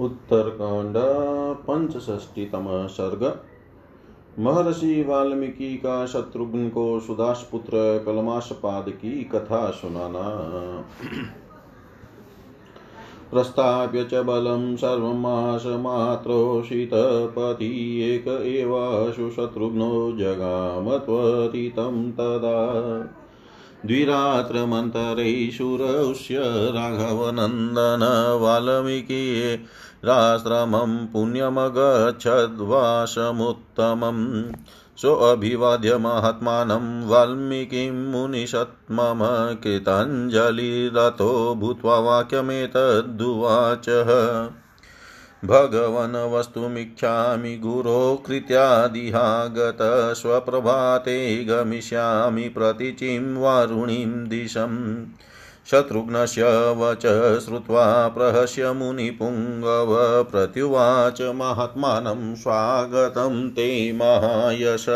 उत्तरकांड पंचष्टीतम सर्ग। महर्षि वाल्मीकि का शत्रुघ्न को सुदास पुत्र कलमाशपाद की कथा सुनाना। प्रस्ताप्य च बलं सर्वमाशमात्रोषितपति एक एव सुशत्रुघ्नो जगाम तदा। द्विरात्रमन्तरैशुरस्य राघवनन्दन वाल्मीकि राश्रमं पुण्यमगच्छद्वासमुत्तमम् सोऽभिवाद्य महात्मानं वाल्मीकिं मुनिषत्मम कृताञ्जलिरतो भूत्वा वाक्यमेतद्दुवाचः भगवन् वस्तुमिच्छामि गुरो कृत्यादिहागत स्वप्रभाते गमिष्यामि, प्रतीचिं वारुणीं दिशम् शत्रुघ्नस्य वच श्रुत्वा प्रहस्य मुनिपुङ्गव, प्रत्युवाच महात्मानं स्वागतं ते महायश।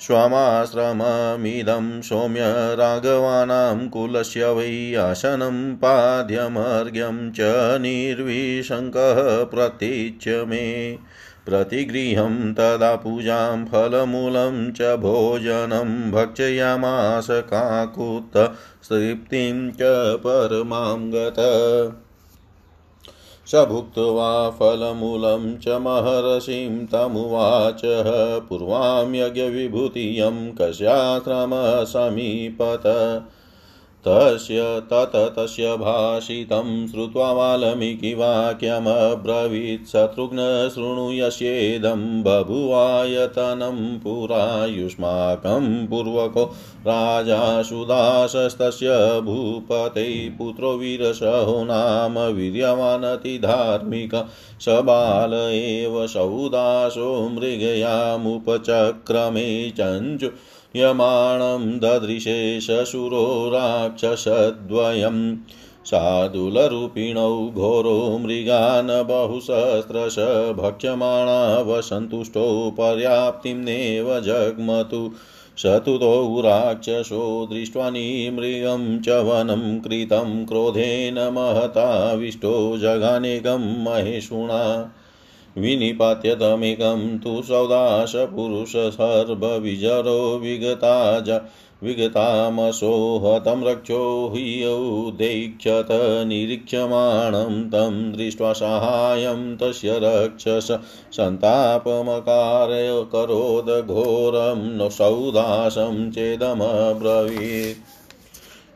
स्वामाश्रममिदं सौम्य राघवानां कुलस्य वै आसनं पाद्यमर्घ्यं च निर्विशङ्कः प्रतीच्य मे। प्रतिगृहं तदा पूजां फलमूलं च भोजनं भक्षयामास काकुत, तृप्तिं च परमां गत। स भुक्त्वा फलमूलं च महर्षिं तमुवाच। पूर्वां यज्ञविभूतियं कस्याश्रमसमीपत। तस्य तत तस्य भाषितं श्रुत्वा वाल्मीकिवाक्यमब्रवीत् शत्रुघ्न शृणु यस्येदं बभुवायतनं पुरा युष्माकं पूर्वको राजा सुदासस्तस्य भूपते पुत्रो वीरसहो नाम वीर्यवानतिधार्मिक स बाल एव सौदासो मृगयामुपचक्रमे चञ्चु यमाणं ददृशे शशुरो राक्षसद्वयम् शार्दूलरूपिणौ घोरो मृगान् बहुसहस्रश भक्ष्यमाणा वसन्तुष्टौ पर्याप्तिं नेव जग्मतु। शतुतो राक्षसो दृष्ट्वा निमृगं च वनं कृतं, क्रोधेन महताविष्टो जगानेकं महेशुणा। विनिपात्यतमेकं तु सौदाशपुरुषसर्वविजरो विगता ज विगतामसोहतं रक्षो ह्यौदैक्षत निरीक्ष्यमाणं तं दृष्ट्वा साहाय्यं तस्य रक्षस सन्तापमकार्य करोदघोरं न सौदासं चेदमब्रवीत्।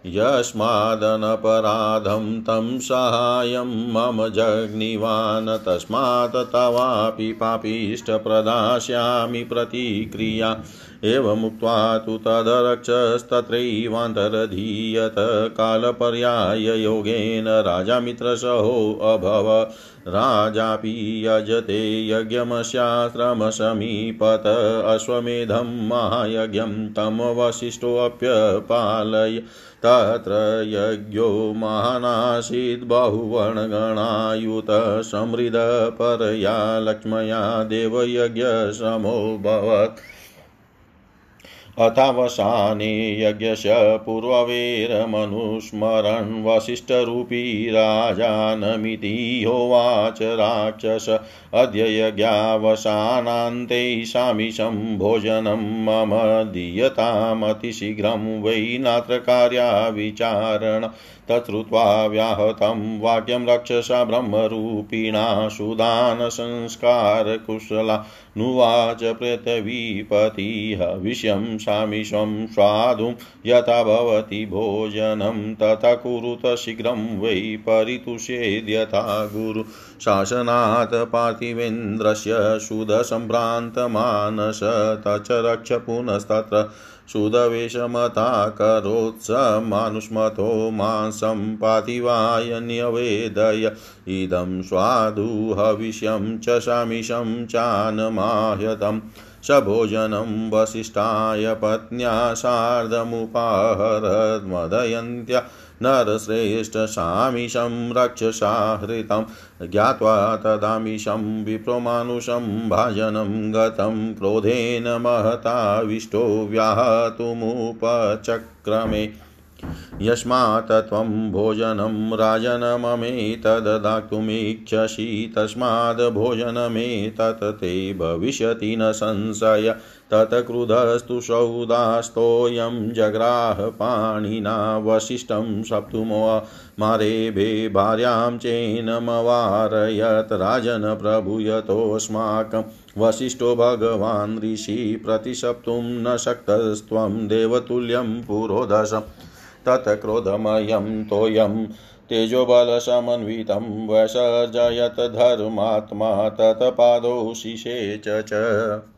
यस्मादनपराधं तं साहाय्यं मम जग्निवान्, तस्मात् तवापि पापिष्टप्रदास्यामि प्रतिक्रिया। एवमुक्त्वा तु तदरक्षस्तत्रैवान्तरधीयत कालपर्याययोगेन राजा मित्रसहोऽभव राजापि यजते यज्ञमस्याश्रमसमीपत अश्वमेधं महायज्ञं तं वसिष्ठोऽप्यपालय तत्र यज्ञो महानासीद् बहुवणगणायुत समृद्धपरया लक्ष्मया देवयज्ञसमोऽभवत् अथावसाने यज्ञस्य पूर्ववेरमनुस्मरन् वसिष्ठरूपी राजानमिति होवाच राक्षस अद्य यज्ञावसानान्ते सामिशं भोजनं मम दीयतामतिशीघ्रं वै नात्र कार्याविचारण तच्छ्रुत्वा व्याहतं वाक्यं रक्षसा ब्रह्मरूपिणा सुदानसंस्कारकुशला नुवाच पृथिवीपतिः विषयं सामिषं स्वादुं यथा भवति भोजनं तथा कुरुत शीघ्रं वै परितुष्येद्यथा गुरु शासनात् पार्थिवेन्द्रस्य सुदसम्भ्रान्तमानस तच रक्ष पुनस्तत्र सुदवेशमता करोत्स मानुष्मतो मांसं पातिवाय न्यवेदय इदं स्वादुहविष्यं च शमिषं चानमाह्यतम् स भोजनं वसिष्ठाय पत्न्या सार्धमुपाहरद्मदयन्त्या नरश्रेष्ठसामिषं रक्षसाहृतं ज्ञात्वा तदामिषं विप्रोमानुषं भाजनं गतं क्रोधेन महताविष्टो व्याहतुमुपचक्रमे। यस्मात् त्वं भोजनं राजनममेतददातुमिच्छसि, तस्माद् भोजनमेतत् ते भविष्यति न संशय। तत्क्रुधस्तु सौदास्तोऽयं जग्राह पाणिना वसिष्ठं सप्तुमो मारेभे भार्यां चेनमवारयत् राजन् प्रभूयतोऽस्माकं वसिष्ठो भगवान् ऋषि प्रतिसप्तुं न शक्तस्त्वं देवतुल्यं पुरोदशम् तत्क्रोधमयं तोयं तेजोबलसमन्वितं वसर्जयत् धर्मात्मा तत्पादौ शिशे च।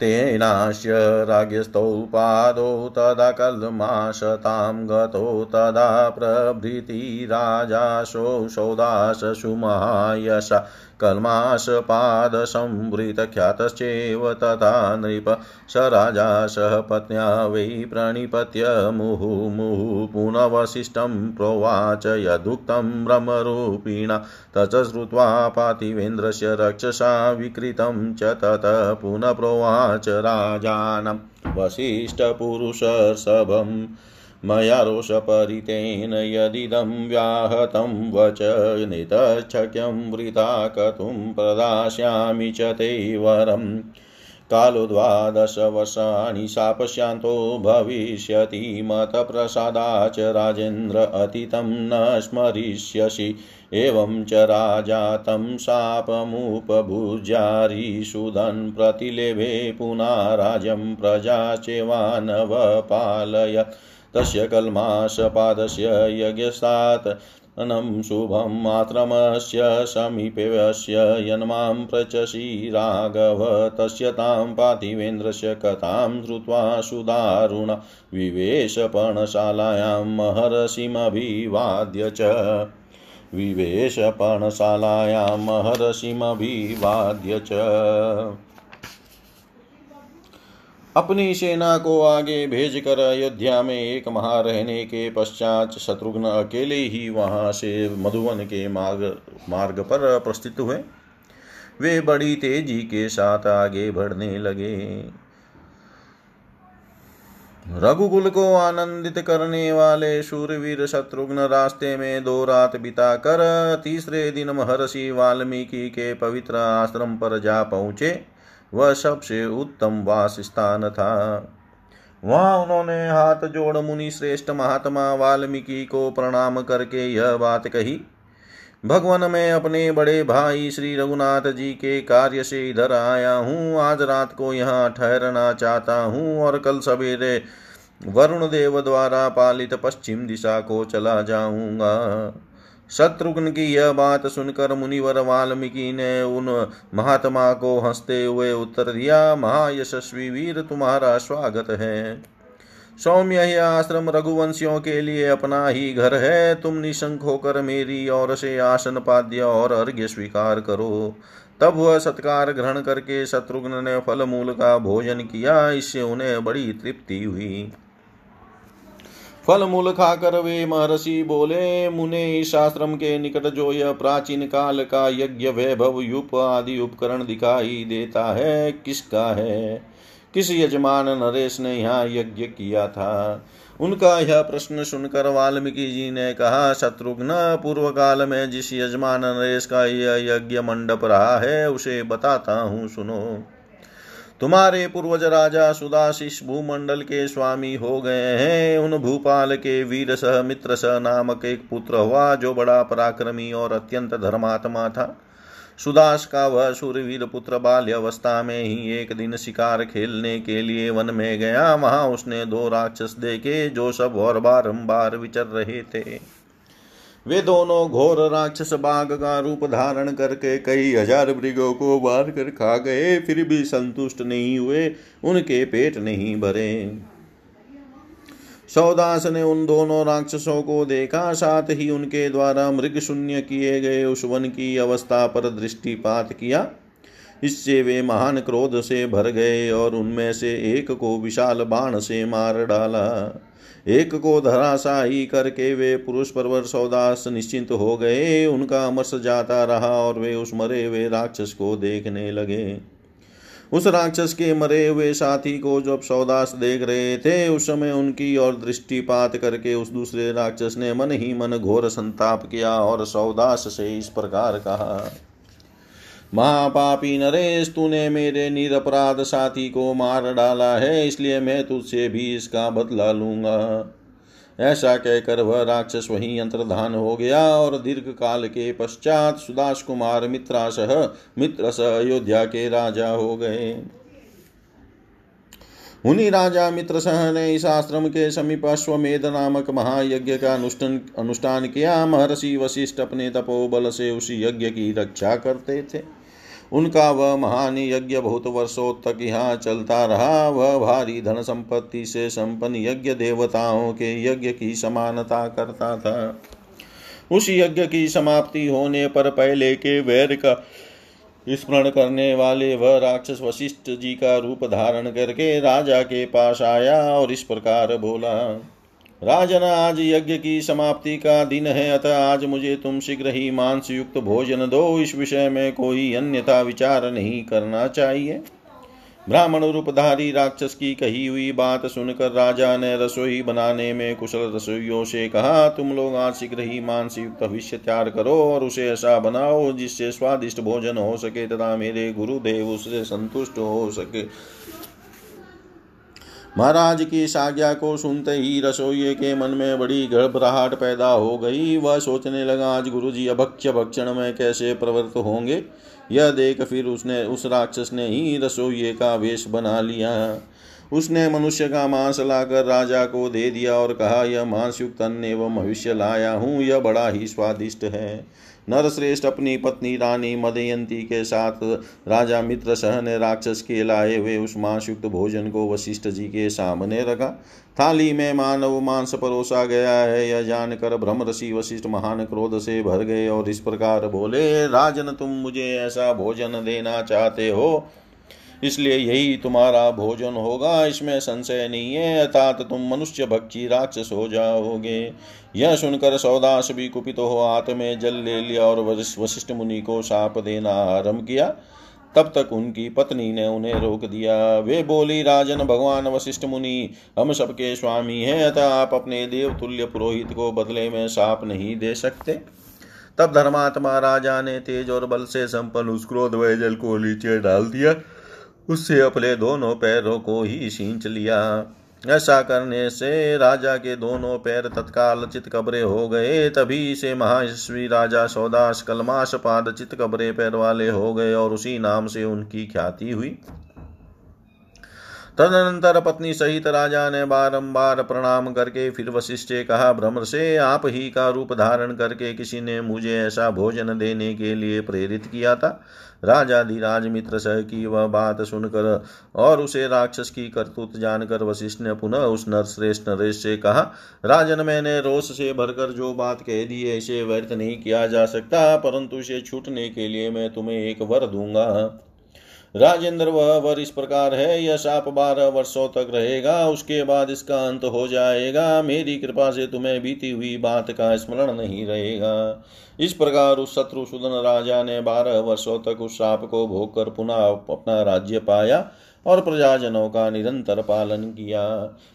तेनास्य राज्ञस्तौ पादौ तदा कल्माशतां गतो तदा प्रभृति राजाशो सौदास कल्माषपादसंवृतख्यातश्चैव तथा नृप स राजा सह पत्न्या वै प्रणिपत्य मुहुमुहुः पुनवशिष्टं प्रोवाच यदुक्तं ब्रह्मरूपिणा तच श्रुत्वा पार्थिवेन्द्रस्य रक्षसा विकृतं च ततः पुनः प्रोवाच राजानं। वसिष्ठपुरुषर्षभम् मया रोषपरितेन यदिदं व्याहतं वच नितच्छक्यं वृथा कतुं प्रदास्यामि च ते वरम् कालो द्वादशवर्षाणि शापशान्तो भविष्यति मतप्रसादा च राजेन्द्र अतीतं न स्मरिष्यसि। एवं च राजा तं शापमुपभुजारीषुधन् प्रतिलेभे पुनः राज्यं प्रजा चेवानवपालयत् तस्य कल्माषपादस्य यज्ञस्तात्। अनं शुभं मात्रमस्य समीपेऽस्य यन्मां प्रचसि राघव। तस्य तां पार्थिवेन्द्रस्य कथां श्रुत्वा सुदारुण विवेशपर्णशालायां महर्षिमभिवाद्य च। विवेशपर्णशालायां महर्षिमभिवाद्य च। अपनी सेना को आगे भेजकर अयोध्या में एक माह रहने के पश्चात शत्रुघ्न अकेले ही वहाँ से मधुवन के मार्ग मार्ग पर प्रस्थित हुए। वे बड़ी तेज़ी के साथ आगे बढ़ने लगे। रघुकुल को आनंदित करने वाले शूरवीर शत्रुघ्न रास्ते में दो रात बिताकर तीसरे दिन महर्षि वाल्मीकि के पवित्र आश्रम पर जा पहुँचे। वह सबसे उत्तम वास स्थान था वहाँ उन्होंने हाथ जोड़ मुनि श्रेष्ठ महात्मा वाल्मीकि को प्रणाम करके यह बात कही। भगवान, मैं अपने बड़े भाई श्री रघुनाथ जी के कार्य से इधर आया हूँ। आज रात को यहाँ ठहरना चाहता हूँ और कल सवेरे वरुण देव द्वारा पालित पश्चिम दिशा को चला जाऊँगा। शत्रुघ्न की यह बात सुनकर मुनिवर वाल्मीकि ने उन महात्मा को हँसते हुए उत्तर दिया, महायशस्वी वीर, तुम्हारा स्वागत है। सौम्य यह आश्रम रघुवंशियों के लिए अपना ही घर है। तुम निशंक होकर मेरी ओर से आसन पाद्य और अर्घ्य स्वीकार करो। तब वह सत्कार ग्रहण करके शत्रुघ्न ने फल मूल का भोजन किया। इससे उन्हें बड़ी तृप्ति हुई। फल मूल खाकर वे महर्षि बोले, मुने इस आश्रम के निकट जो यह प्राचीन काल का यज्ञ, वैभव, युप आदि उपकरण दिखाई देता है, किसका है? किस यजमान नरेश ने यहाँ यज्ञ किया था? उनका यह प्रश्न सुनकर वाल्मीकि जी ने कहा, शत्रुघ्न पूर्व काल में जिस यजमान नरेश का यह यज्ञ मंडप रहा है, उसे बताता हूँ, सुनो। तुम्हारे पूर्वज राजा सुदाशिष भूमंडल के स्वामी हो गए हैं। उन भूपाल के वीर सह, मित्र सह नामक एक पुत्र हुआ जो बड़ा पराक्रमी और अत्यंत धर्मात्मा था। सुदास का वह सूर्यवीर पुत्र बाल्यवस्था में ही एक दिन शिकार खेलने के लिए वन में गया। वहाँ उसने दो राक्षस देखे जो सब और बारंबार विचर रहे थे। वे दोनों घोर राक्षस बाघ का रूप धारण करके कई हज़ार मृगों को मार कर खा गए, फिर भी संतुष्ट नहीं हुए, उनके पेट नहीं भरे। सौदास ने उन दोनों राक्षसों को देखा, साथ ही उनके द्वारा मृग शून्य किए गए उस वन की अवस्था पर दृष्टिपात किया। इससे वे महान क्रोध से भर गए और उनमें से एक को विशाल बाण से मार डाला। एक को धराशाही करके वे पुरुष परवर सौदास निश्चिंत हो गए। उनका अमरस जाता रहा और वे उस मरे हुए राक्षस को देखने लगे। उस राक्षस के मरे हुए साथी को जब सौदास देख रहे थे, उस समय उनकी और दृष्टिपात करके उस दूसरे राक्षस ने मन ही मन घोर संताप किया और सौदास से इस प्रकार कहा महापापी नरेश, तूने मेरे निरपराध साथी को मार डाला है, इसलिए मैं तुझसे भी इसका बदला लूँगा। ऐसा कहकर वह राक्षस वहीं अंतर्धान हो गया और दीर्घ काल के पश्चात सुदास कुमार मित्रा सह मित्र सह अयोध्या के राजा हो गए। उन्हीं राजा मित्र सह ने इस आश्रम के समीप अश्वमेध नामक महायज्ञ का अनुष्ठान अनुष्ठान किया। महर्षि वशिष्ठ अपने तपोबल से उस यज्ञ की रक्षा करते थे। उनका वह महान यज्ञ बहुत वर्षों तक यहाँ चलता रहा। वह भारी धन संपत्ति से संपन्न यज्ञ देवताओं के यज्ञ की समानता करता था। उस यज्ञ की समाप्ति होने पर पहले के वैर का स्मरण करने वाले वह राक्षस वशिष्ठ जी का रूप धारण करके राजा के पास आया और इस प्रकार बोला राजन, आज यज्ञ की समाप्ति का दिन है, अतः आज मुझे तुम शीघ्र ही मांस युक्त भोजन दो। इस विषय में कोई अन्यथा विचार नहीं करना चाहिए। ब्राह्मण रूपधारी राक्षस की कही हुई बात सुनकर राजा ने रसोई बनाने में कुशल रसोइयों से कहा, तुम लोग आज शीघ्र ही मांस युक्त भविष्य तैयार करो और उसे ऐसा बनाओ जिससे स्वादिष्ट भोजन हो सके तथा मेरे गुरुदेव उससे संतुष्ट हो सके। महाराज की इस आज्ञा को सुनते ही रसोई के मन में बड़ी घबराहट पैदा हो गई। वह सोचने लगा, आज गुरु जी अभक्ष्य भक्षण में कैसे प्रवृत्त होंगे? यह देख फिर उसने, उस राक्षस ने ही रसोई का वेश बना लिया। उसने मनुष्य का मांस लाकर राजा को दे दिया और कहा, यह मांस युक्त अन्न एवं भविष्य लाया हूँ, यह बड़ा ही स्वादिष्ट है। नरश्रेष्ठ अपनी पत्नी रानी मदयंती के साथ राजा मित्र सह ने राक्षस के लाए हुए उस मांसयुक्त भोजन को वशिष्ठ जी के सामने रखा। थाली में मानव मांस परोसा गया है। यह जानकर ऋषि वशिष्ठ महान क्रोध से भर गए और इस प्रकार बोले, राजन, तुम मुझे ऐसा भोजन देना चाहते हो? इसलिए यही तुम्हारा भोजन होगा, इसमें संशय नहीं है, अर्थात तुम मनुष्य भक्षी राक्षस हो जाओगे। यह सुनकर सौदास भी कुपित हो हाथ में जल ले लिया और वशिष्ठ मुनि को साप देना आरंभ किया। तब तक उनकी पत्नी ने उन्हें रोक दिया। वे बोली, राजन, भगवान, वशिष्ठ मुनि, हम सबके स्वामी हैं, अतः आप अपने देव तुल्य पुरोहित को बदले में साप नहीं दे सकते। तब धर्मात्मा राजा ने तेज और बल से संपन्न उस क्रोध वह जल को नीचे डाल दिया। उससे अपने दोनों पैरों को ही सींच लिया। ऐसा करने से राजा के दोनों पैर तत्काल चित कबरे हो गए। तभी से महायशवी राजा सौदास कलमाश पाद चित कबरे पैर वाले हो गए और उसी नाम से उनकी ख्याति हुई। तदनंतर पत्नी सहित राजा ने बारंबार प्रणाम करके फिर वशिष्ठ कहा, भ्रमर से आप ही का रूप धारण करके किसी ने मुझे ऐसा भोजन देने के लिए प्रेरित किया था। राजा धीराज मित्र सह की वह बात सुनकर और उसे राक्षस की करतूत जानकर वशिष्ठ ने पुनः उस नर श्रेष्ठ नरेश से कहा, राजन, मैंने रोष से भरकर जो बात कह दी है, इसे व्यर्थ नहीं किया जा सकता, परंतु इसे छूटने के लिए मैं तुम्हें एक वर दूँगा। राजेंद्र, वह वर इस प्रकार है, यह साप बारह वर्षों तक रहेगा, उसके बाद इसका अंत हो जाएगा, मेरी कृपा से तुम्हें बीती हुई बात का स्मरण नहीं रहेगा। इस प्रकार उस शत्रु सुदन राजा ने बारह वर्षों तक उस साप को भोग कर पुनः अपना राज्य पाया। और प्रजाजनों का निरंतर पालन किया।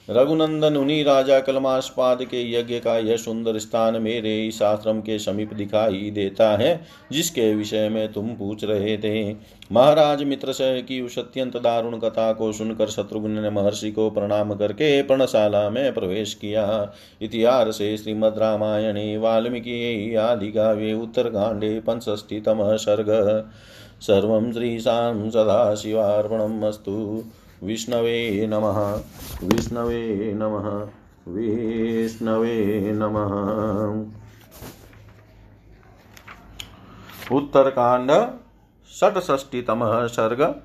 रघुनंदन उन्हीं राजा कलमास्पाद के यज्ञ का यह सुंदर स्थान मेरे इस आश्रम के समीप दिखाई देता है, जिसके विषय में तुम पूछ रहे थे। महाराज मित्र सह की उस अत्यंत दारुण कथा को सुनकर शत्रुघ्न ने महर्षि को प्रणाम करके पर्णशाला में प्रवेश किया। इतिहास से श्रीमद रामायणे, वाल्मीकि आदि काव्ये, उत्तरकांडे पंचष्टितम सर्ग सर्वं श्रीशां सदाशिवार्पणम् अस्तु। विष्णवे नमः। विष्णवे नमः। विष्णवे नमः। उत्तरकांड षटष्टीतम सर्ग।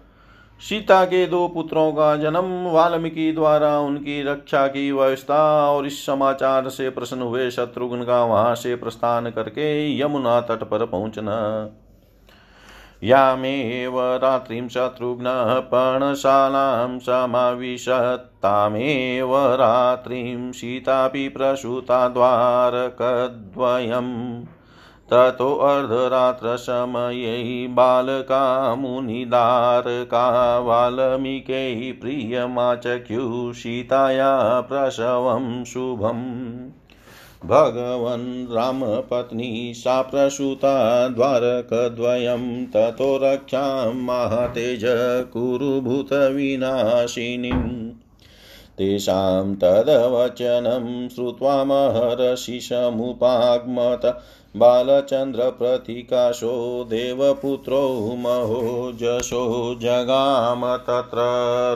सीता के दो पुत्रों का जन्म वाल्मीकि द्वारा उनकी रक्षा की व्यवस्था और इस समाचार से प्रसन्न हुए शत्रुघ्न का वहाँ से प्रस्थान करके यमुना तट पर पहुँचना। यामेव रात्रिं शत्रुघ्नः पर्णशालां समाविशत्तामेव रात्रिं सीतापि प्रसूता द्वारकद्वयम् ततो अर्धरात्रसमये बालका मुनिदारका वाल्मीकै प्रियमाचख्युषिताया प्रसवं शुभम्। भगवन् रामपत्नी सा प्रसूता द्वारकद्वयं ततो रक्षां महतेज कुरुभूतविनाशिनीम् तेषां तदवचनं श्रुत्वा महर्षिशमुपाग्मत बालचन्द्रप्रतिकाशो देवपुत्रो महोजशो जगाम तत्र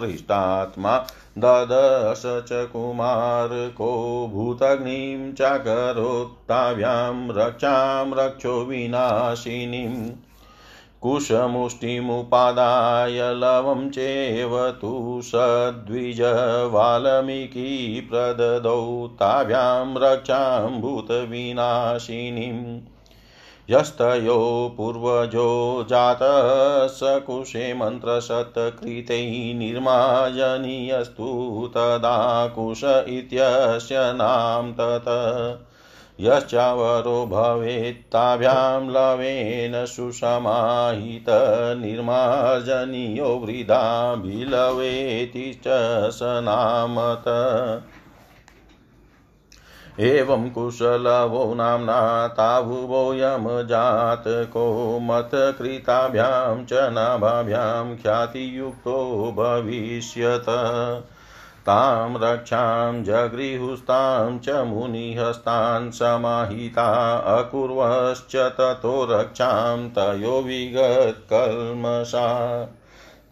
हृष्टात्मा ददश च कुमारको भूतग्निं चाकरोत्ताभ्यां रक्षां रक्षो विनाशिनीम् कुशमुष्टिमुपादाय लवं चेव तु सद्विज वाल्मीकि प्रददौ ताभ्यां रक्षां भूतविनाशिनीम् यस्तयो पूर्वजो जातः स कुशे मन्त्रशतकृतैः निर्माजनीयस्तु तदा कुश इत्यस्य नाम ततः। यश्चावरो भवेत्ताभ्यां लवेन सुसमाहितनिर्मार्जनीयो वृद्धाभिलवेति च स नामत एवं कुशलवो नाम्ना ताभुवो यमजातको मतकृताभ्यां च नाभाभ्यां ख्यातियुक्तो भविष्यत। तां रक्षां जगृहुस्तां च मुनिहस्तान् समाहिता अकुर्वश्च ततो रक्षां तयो विगत्कल्मषा।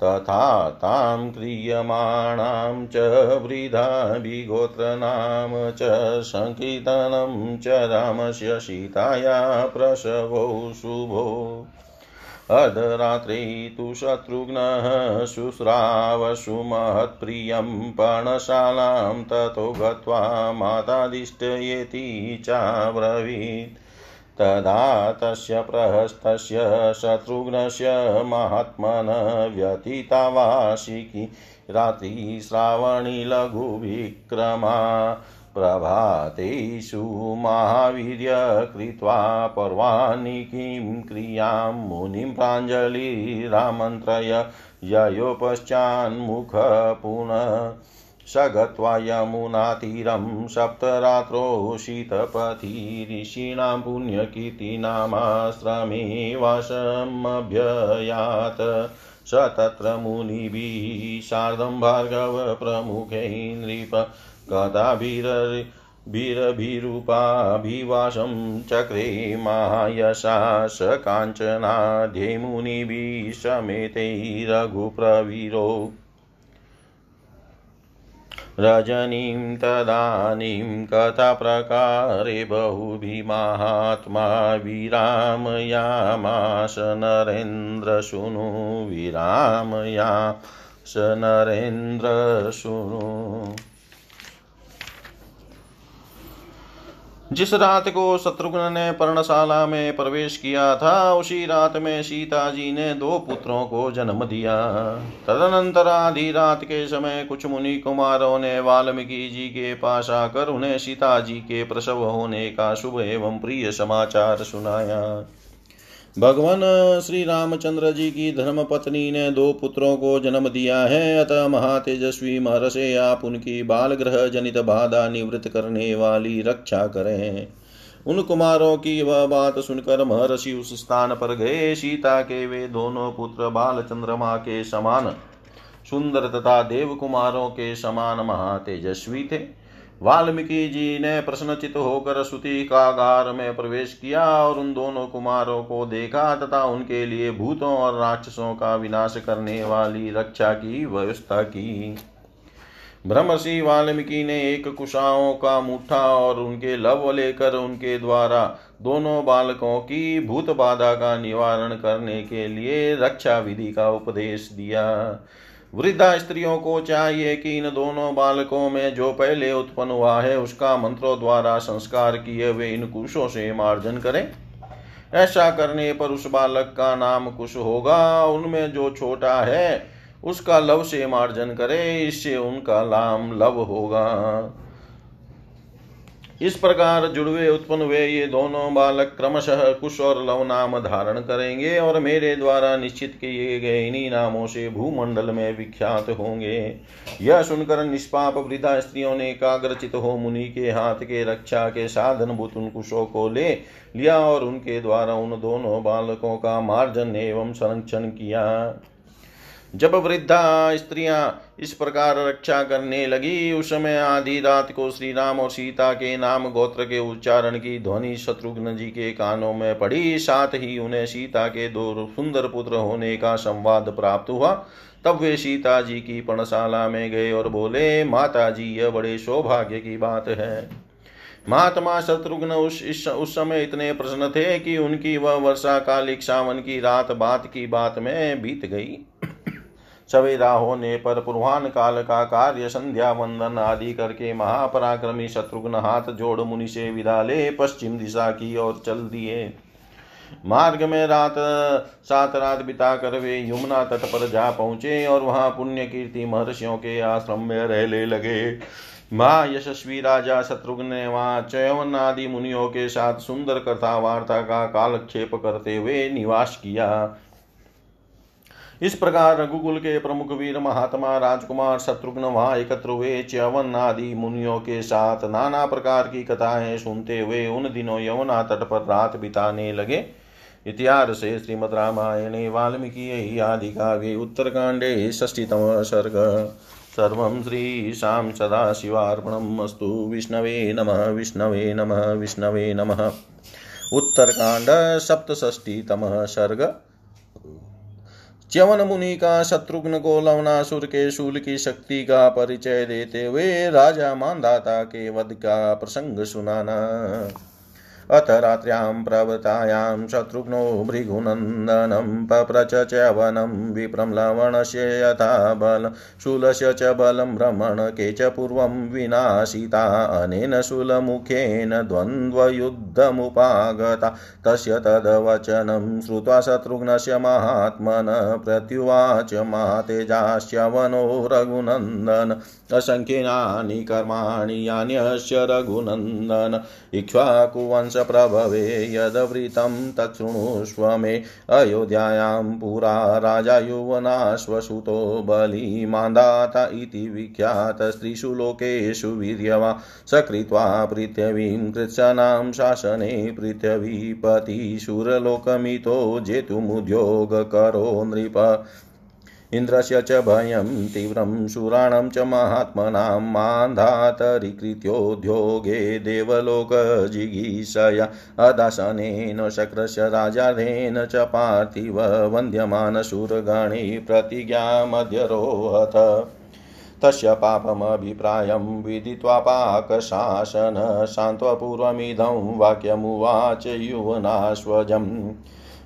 तथा तां क्रियमाणां च वृद्धाभिगोत्रनाम च सङ्कीर्तनं च रामस्य सीताया प्रसवो शुभो। अर्धरात्रे तु शत्रुघ्नः शुश्रावसुमहत्प्रियं पर्णशालां ततो गत्वा मातादिष्टयेति चाब्रवीत् तदा तस्य प्रहस्तस्य शत्रुघ्नस्य महात्मन व्यतीता वार्षिकी रात्रिश्रावणी लघुविक्रमा प्रभातेषु महावीर्य कृत्वा पर्वाणि किं क्रियाँ मुनिं प्राञ्जलिरामन्त्रय ययो पुनः स गत्वा यमुनातीरं सप्तरात्रौ शीतपथि ऋषीणां पुण्यकीर्तीनामाश्रमे वासमभ्ययात् स तत्र मुनिभिः सार्धं भार्गवप्रमुखै नृप गदाभिरभिरूपाभिवासं चक्रे मायशा स काञ्चनाध्यमुनिभिः समेते रघुप्रवीरो रजनीं तदानीं कथाप्रकारे बहुभिमाहात्मा विरामयामास नरेन्द्रशृणु नरेन्द्र नरेन्द्रशृणु जिस रात को शत्रुघ्न ने पर्णशाला में प्रवेश किया था, उसी रात में सीता जी ने दो पुत्रों को जन्म दिया। तदनंतर आधी रात के समय कुछ मुनि कुमारों ने वाल्मीकि जी के पास आकर उन्हें सीता जी के प्रसव होने का शुभ एवं प्रिय समाचार सुनाया। भगवान श्री रामचंद्र जी की धर्म पत्नी ने दो पुत्रों को जन्म दिया है। अतः महातेजस्वी महर्षे, आप उनकी बाल ग्रह जनित बाधा निवृत्त करने वाली रक्षा करें। उन कुमारों की वह बात सुनकर महर्षि उस स्थान पर गए। सीता के वे दोनों पुत्र बाल चंद्रमा के समान, सुंदर तथा देव कुमारों के समान महातेजस्वी थे। वाल्मीकि जी ने प्रश्नचित होकर श्रुति कागार में प्रवेश किया और उन दोनों कुमारों को देखा तथा उनके लिए भूतों और राक्षसों का विनाश करने वाली रक्षा की व्यवस्था की। ब्रह्मषि वाल्मीकि ने एक कुशाओं का मुठा और उनके लव लेकर उनके द्वारा दोनों बालकों की भूत बाधा का निवारण करने के लिए रक्षा विधि का उपदेश दिया। वृद्धा स्त्रियों को चाहिए कि इन दोनों बालकों में जो पहले उत्पन्न हुआ है, उसका मंत्रों द्वारा संस्कार किए हुए इन कुशों से मार्जन करें। ऐसा करने पर उस बालक का नाम कुश होगा। उनमें जो छोटा है, उसका लव से मार्जन करे। इससे उनका नाम लव होगा। इस प्रकार जुड़वे उत्पन्न हुए ये दोनों बालक क्रमशः कुश और लव नाम धारण करेंगे और मेरे द्वारा निश्चित किए गए इन्हीं नामों से भूमंडल में विख्यात होंगे। यह सुनकर निष्पाप वृद्धा स्त्रियों ने काग्रचित हो मुनि के हाथ के रक्षा के साधन भूत उन कुशों को ले लिया और उनके द्वारा उन दोनों बालकों का मार्जन एवं संरक्षण किया। जब वृद्धा स्त्रियाँ इस प्रकार रक्षा करने लगी, उस समय आधी रात को श्री राम और सीता के नाम गोत्र के उच्चारण की ध्वनि शत्रुघ्न जी के कानों में पड़ी। साथ ही उन्हें सीता के दो सुंदर पुत्र होने का संवाद प्राप्त हुआ। तब वे सीता जी की पर्णशाला में गए और बोले, माता जी, यह बड़े सौभाग्य की बात है। महात्मा शत्रुघ्न उस, इस, उस समय इतने प्रश्न थे कि उनकी वह वर्षा कालिक सावन की रात बात की बात में बीत गई। सवेरा होने पर पूर्वान काल का कार्य, संध्या, वंदन आदि करके महापराक्रमी शत्रुघ्न हाथ जोड़ मुनि से विदा ले पश्चिम दिशा की ओर चल दिए। मार्ग में रात सात रात बिता कर वे यमुना तट पर जा पहुँचे और वहाँ पुण्य कीर्ति महर्षियों के आश्रम में रहने लगे। महा यशस्वी राजा शत्रुघ्न ने वहाँ चयवन आदि मुनियों के साथ सुंदर कथा वार्ता का कालक्षेप करते हुए निवास किया। इस प्रकार रघुकुल के प्रमुख वीर महात्मा राजकुमार शत्रुघ्न वहाँ एकत्र हुए, च्यवन आदि मुनियों के साथ नाना प्रकार की कथाएँ सुनते हुए उन दिनों यमुना तट पर रात बिताने लगे। इतिहास से श्रीमद रामायणे, वाल्मीकि आदि काव्ये उत्तरकाण्डे षष्टितम सर्ग सर्वं श्रीशां सदाशिवार्पणम् अस्तु। विष्णवे नमः विष्णवे नमः विष्णवे नमः। उत्तरकाण्ड सप्तषष्टितमः सर्ग च्यवन मुनि का शत्रुघ्न को लवनासुर के शूल की शक्ति का परिचय देते हुए राजा मानदाता के वध का प्रसंग सुनाना। अथ रात्र्यां प्रवृतायां शत्रुघ्नो भृगुनन्दनं पप्रच च वनं विप्रं लवणस्य यथा बल, शूलस्य च बलं भ्रमणके च पूर्वं विनाशिता, अनेन शूलमुखेन द्वन्द्वयुद्धमुपागता, तस्य तद्वचनं श्रुत्वा शत्रुघ्नस्य महात्मन प्रत्युवाच मातेजास्यवनो रघुनन्दन असङ्ख्यानि कर्माणि यान्यस्य रघुनन्दन, इक्ष्वाकुवंश प्रभवे यदवृतं तच्छृणुष्व मे अयोध्यायां पुरा राजा युवनाश्वसुतो बलिमान्दाता इति विख्यातस्त्रिषु लोकेषु वीर्यवा सकृत्वा पृथिवीं कृत्सनां शासने पृथिवीपतिशूरलोकमितो जेतुमुद्योगकरो नृप इन्द्रस्य च भयं तीव्रं शूराणं च महात्मनां मान्धातरीकृत्योद्योगे देवलोकजिगीषया अदासनेन शक्रस्य राजाधेन च पार्थिव वन्द्यमानशूरगणे प्रतिज्ञामध्यरोहत तस्य पापमभिप्रायं विदित्वा पाकशासन, शान्त्वपूर्वमिदं वाक्यमुवाच युवनाश्वजम्।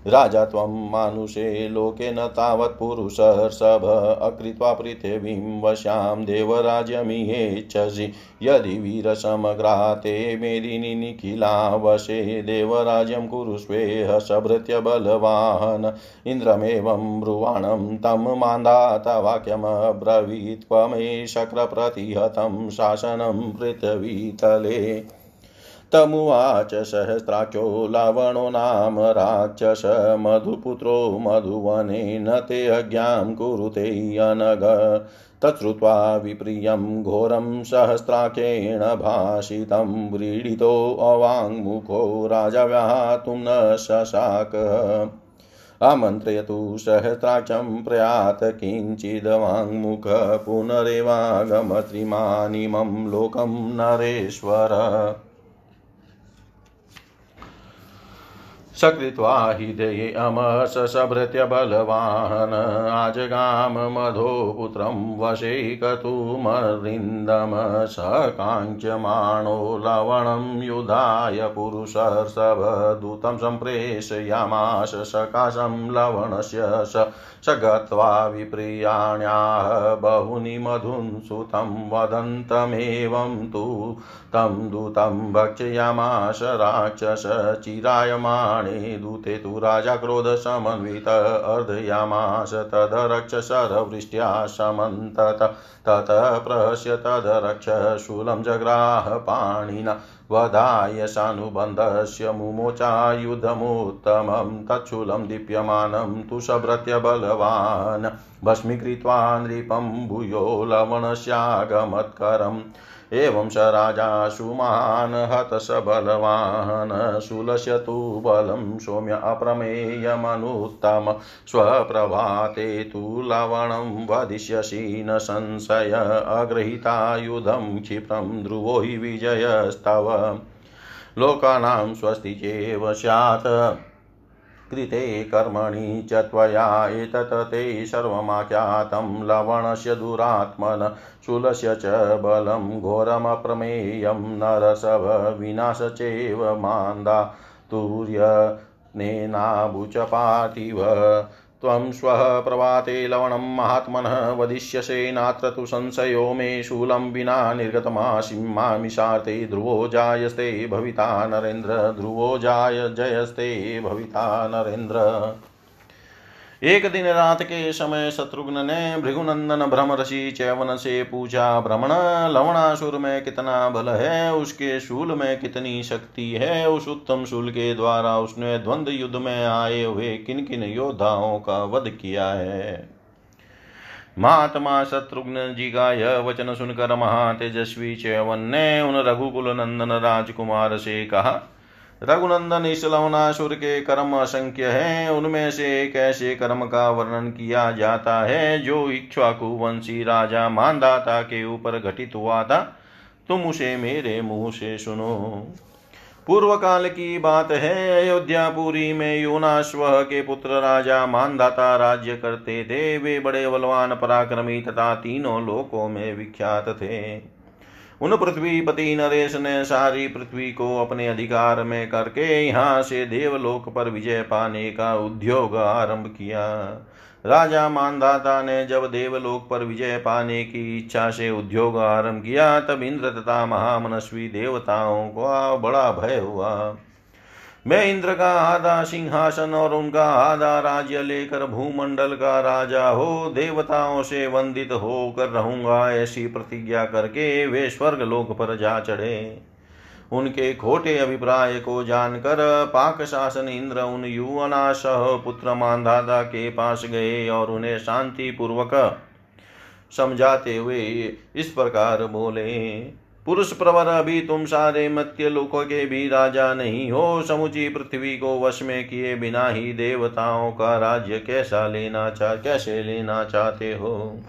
राजा त्वं मानुषे लोके न तावत् पुरुषर्षभ अकृत्वा पृथिवीं वशां देवराज्यमिहेच्छसि। यदि वीरसमग्रा ते मेदिनि निखिला वशे देवराज्यं कुरुष्वेह सभृत्य बलवाहन। इन्द्रमेवं ब्रुवाणं तं मान्दाता वाक्यमब्रवीत्। त्वमे शक्रप्रतिहतं शासनं पृथ्वीतले तमुवाच सहस्राख्यो लवणो नाम राक्षस मधुपुत्रो मधुवनेन ते अज्ञां कुरुते अनग। तच्छ्रुत्वा विप्रियं घोरं सहस्राख्येण भाषितं, व्रीडितो अवाङ्मुखो राजा व्यातुं न शशाक। आमन्त्रयतु सहस्राक्षं प्रयात किञ्चिदवाङ्मुख पुनरेवागमत्रिमानिमं लोकं नरेश्वर। सकृत्वा हृदये अमस सभृत्य बलवाहन आजगाम मधो पुत्रं वशे कतुमरिन्दम सकाङ्क्षमाणो लवणं युधाय पुरुषर्षभदूतं सम्प्रेषयामाश सकाशं लवणस्य स स गत्वा विप्रियाण्याह बहूनि मधुं सुतं वदन्तमेवं तु तं दूतं भक्षयामाश राक्षस चिरायमाणे दूते तु राजा क्रोधसमन्वित अर्धयामास तदरक्षसरवृष्ट्या समन्तत ततः प्रहस्य तदरक्ष शूलं जग्राह पाणिना वधाय सानुबन्धस्य मुमोचायुधमुत्तमं, तच्छूलं दीप्यमानं तु सभृत्य बलवान् भस्मीकृत्वा नृपं भूयो लवणस्यागमत्करम्। एवं स राजा सुमान् हत स बलवान् शूलस्य तु बलं सौम्य अप्रमेयमनुत्तम। स्वप्रभाते तु लवणं वदिष्यसि न संशय, अगृहीतायुधं क्षिप्रं ध्रुवो हि विजयस्तव। लोकानां स्वस्ति चेव स्यात्। कृते कर्मणि च त्वया एतत् ते सर्वमाख्यातं लवणस्य दुरात्मन शूलस्य च बलं घोरमप्रमेयं नरसवविनाशचैव विनाश चैव मान्दा तुर्यनेनाबुच पार्थिव त्वं श्वः प्रभाते लवणं महात्मनः वदिष्यसे नात्र तु संशयो मे शूलं विना निर्गतमाशिमामिषार्थे ध्रुवो जायस्ते भविता नरेन्द्र, ध्रुवो जाय जयस्ते भविता नरेन्द्र। एक दिन रात के समय शत्रुघ्न ने भृगुनंदन भ्रम ऋषि चैवन से पूछा भ्रमण लवणासुर में कितना बल है, उसके शूल में कितनी शक्ति है, उस उत्तम शूल के द्वारा उसने द्वंद्व युद्ध में आए हुए किन किन योद्धाओं का वध किया है। महात्मा शत्रुघ्न जी का यह वचन सुनकर महातेजस्वी चैवन ने उन रघुकुल नंदन राजकुमार से कहा रघुनंदन इस लवनासुर के कर्म असंख्य हैं। उनमें से एक ऐसे कर्म का वर्णन किया जाता है, जो इक्ष्वाकु वंशी राजा मानदाता के ऊपर घटित हुआ था। तुम उसे मेरे मुँह से सुनो। पूर्व काल की बात है अयोध्यापुरी में योनाश्व के पुत्र राजा मानदाता राज्य करते थे। वे बड़े बलवान, पराक्रमी तथा तीनों लोकों में विख्यात थे। उन पृथ्वीपति नरेश ने सारी पृथ्वी को अपने अधिकार में करके यहाँ से देवलोक पर विजय पाने का उद्योग आरंभ किया। राजा मानदाता ने जब देवलोक पर विजय पाने की इच्छा से उद्योग आरंभ किया, तब इंद्र तथा महामनस्वी देवताओं को बड़ा भय हुआ। मैं इंद्र का आधा सिंहासन और उनका आधा राज्य लेकर भूमंडल का राजा हो, देवताओं से वंदित होकर रहूँगा, ऐसी प्रतिज्ञा करके वे स्वर्ग लोक पर जा चढ़े। उनके खोटे अभिप्राय को जानकर पाक शासन इंद्र उन युवना सह पुत्र मानदादा के पास गए और उन्हें शांति पूर्वक समझाते हुए इस प्रकार बोले पुरुष प्रवर अभी तुम सारे मत्य लोकों के भी राजा नहीं हो। समुची पृथ्वी को वश में किए बिना ही देवताओं का राज्य कैसा लेना चाह कैसे लेना चाहते हो?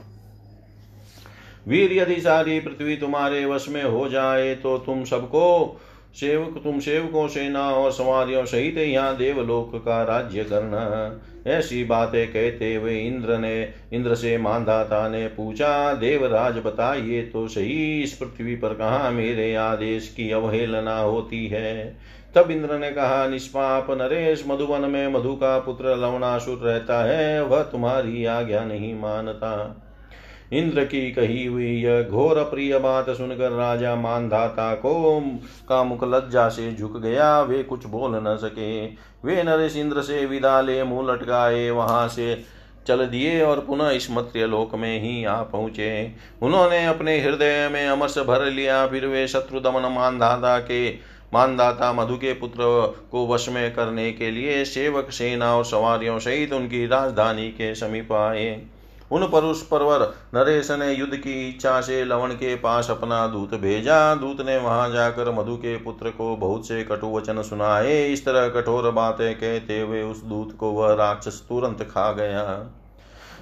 वीर यदि सारी पृथ्वी तुम्हारे वश में हो जाए तो तुम सबको सेवक तुम सेवकों सेना और सवारियों सहित यहाँ देवलोक का राज्य करना। ऐसी बातें कहते हुए इंद्र ने, इंद्र से मानदाता ने पूछा, देवराज, बताइए तो सही, इस पृथ्वी पर कहा मेरे आदेश की अवहेलना होती है? तब इंद्र ने कहा, निष्पाप नरेश मधुवन में मधु का पुत्र लवणासुर रहता है, वह तुम्हारी आज्ञा नहीं मानता। इंद्र की कही हुई यह घोर प्रिय बात सुनकर राजा मानधाता को का मुख लज्जा से झुक गया। वे कुछ बोल न सके। वे नरेश इंद्र से विदा ले मुँह लटकाए, वहाँ से चल दिए और पुनः इस मत्र्य लोक में ही आ पहुँचे। उन्होंने अपने हृदय में अमरस भर लिया। फिर वे शत्रु दमन मानधाता के मानदाता मधु के पुत्र को वश में करने के लिए सेवक सेना और सवारियों सहित उनकी राजधानी के समीप आए। उन परुष परवर, नरेश ने युद्ध की इच्छा से लवण के पास अपना दूत भेजा। दूत ने वहाँ जाकर मधु के पुत्र को बहुत से कटु वचन सुनाए। इस तरह कठोर बातें कहते हुए उस दूत को वह राक्षस तुरंत खा गया।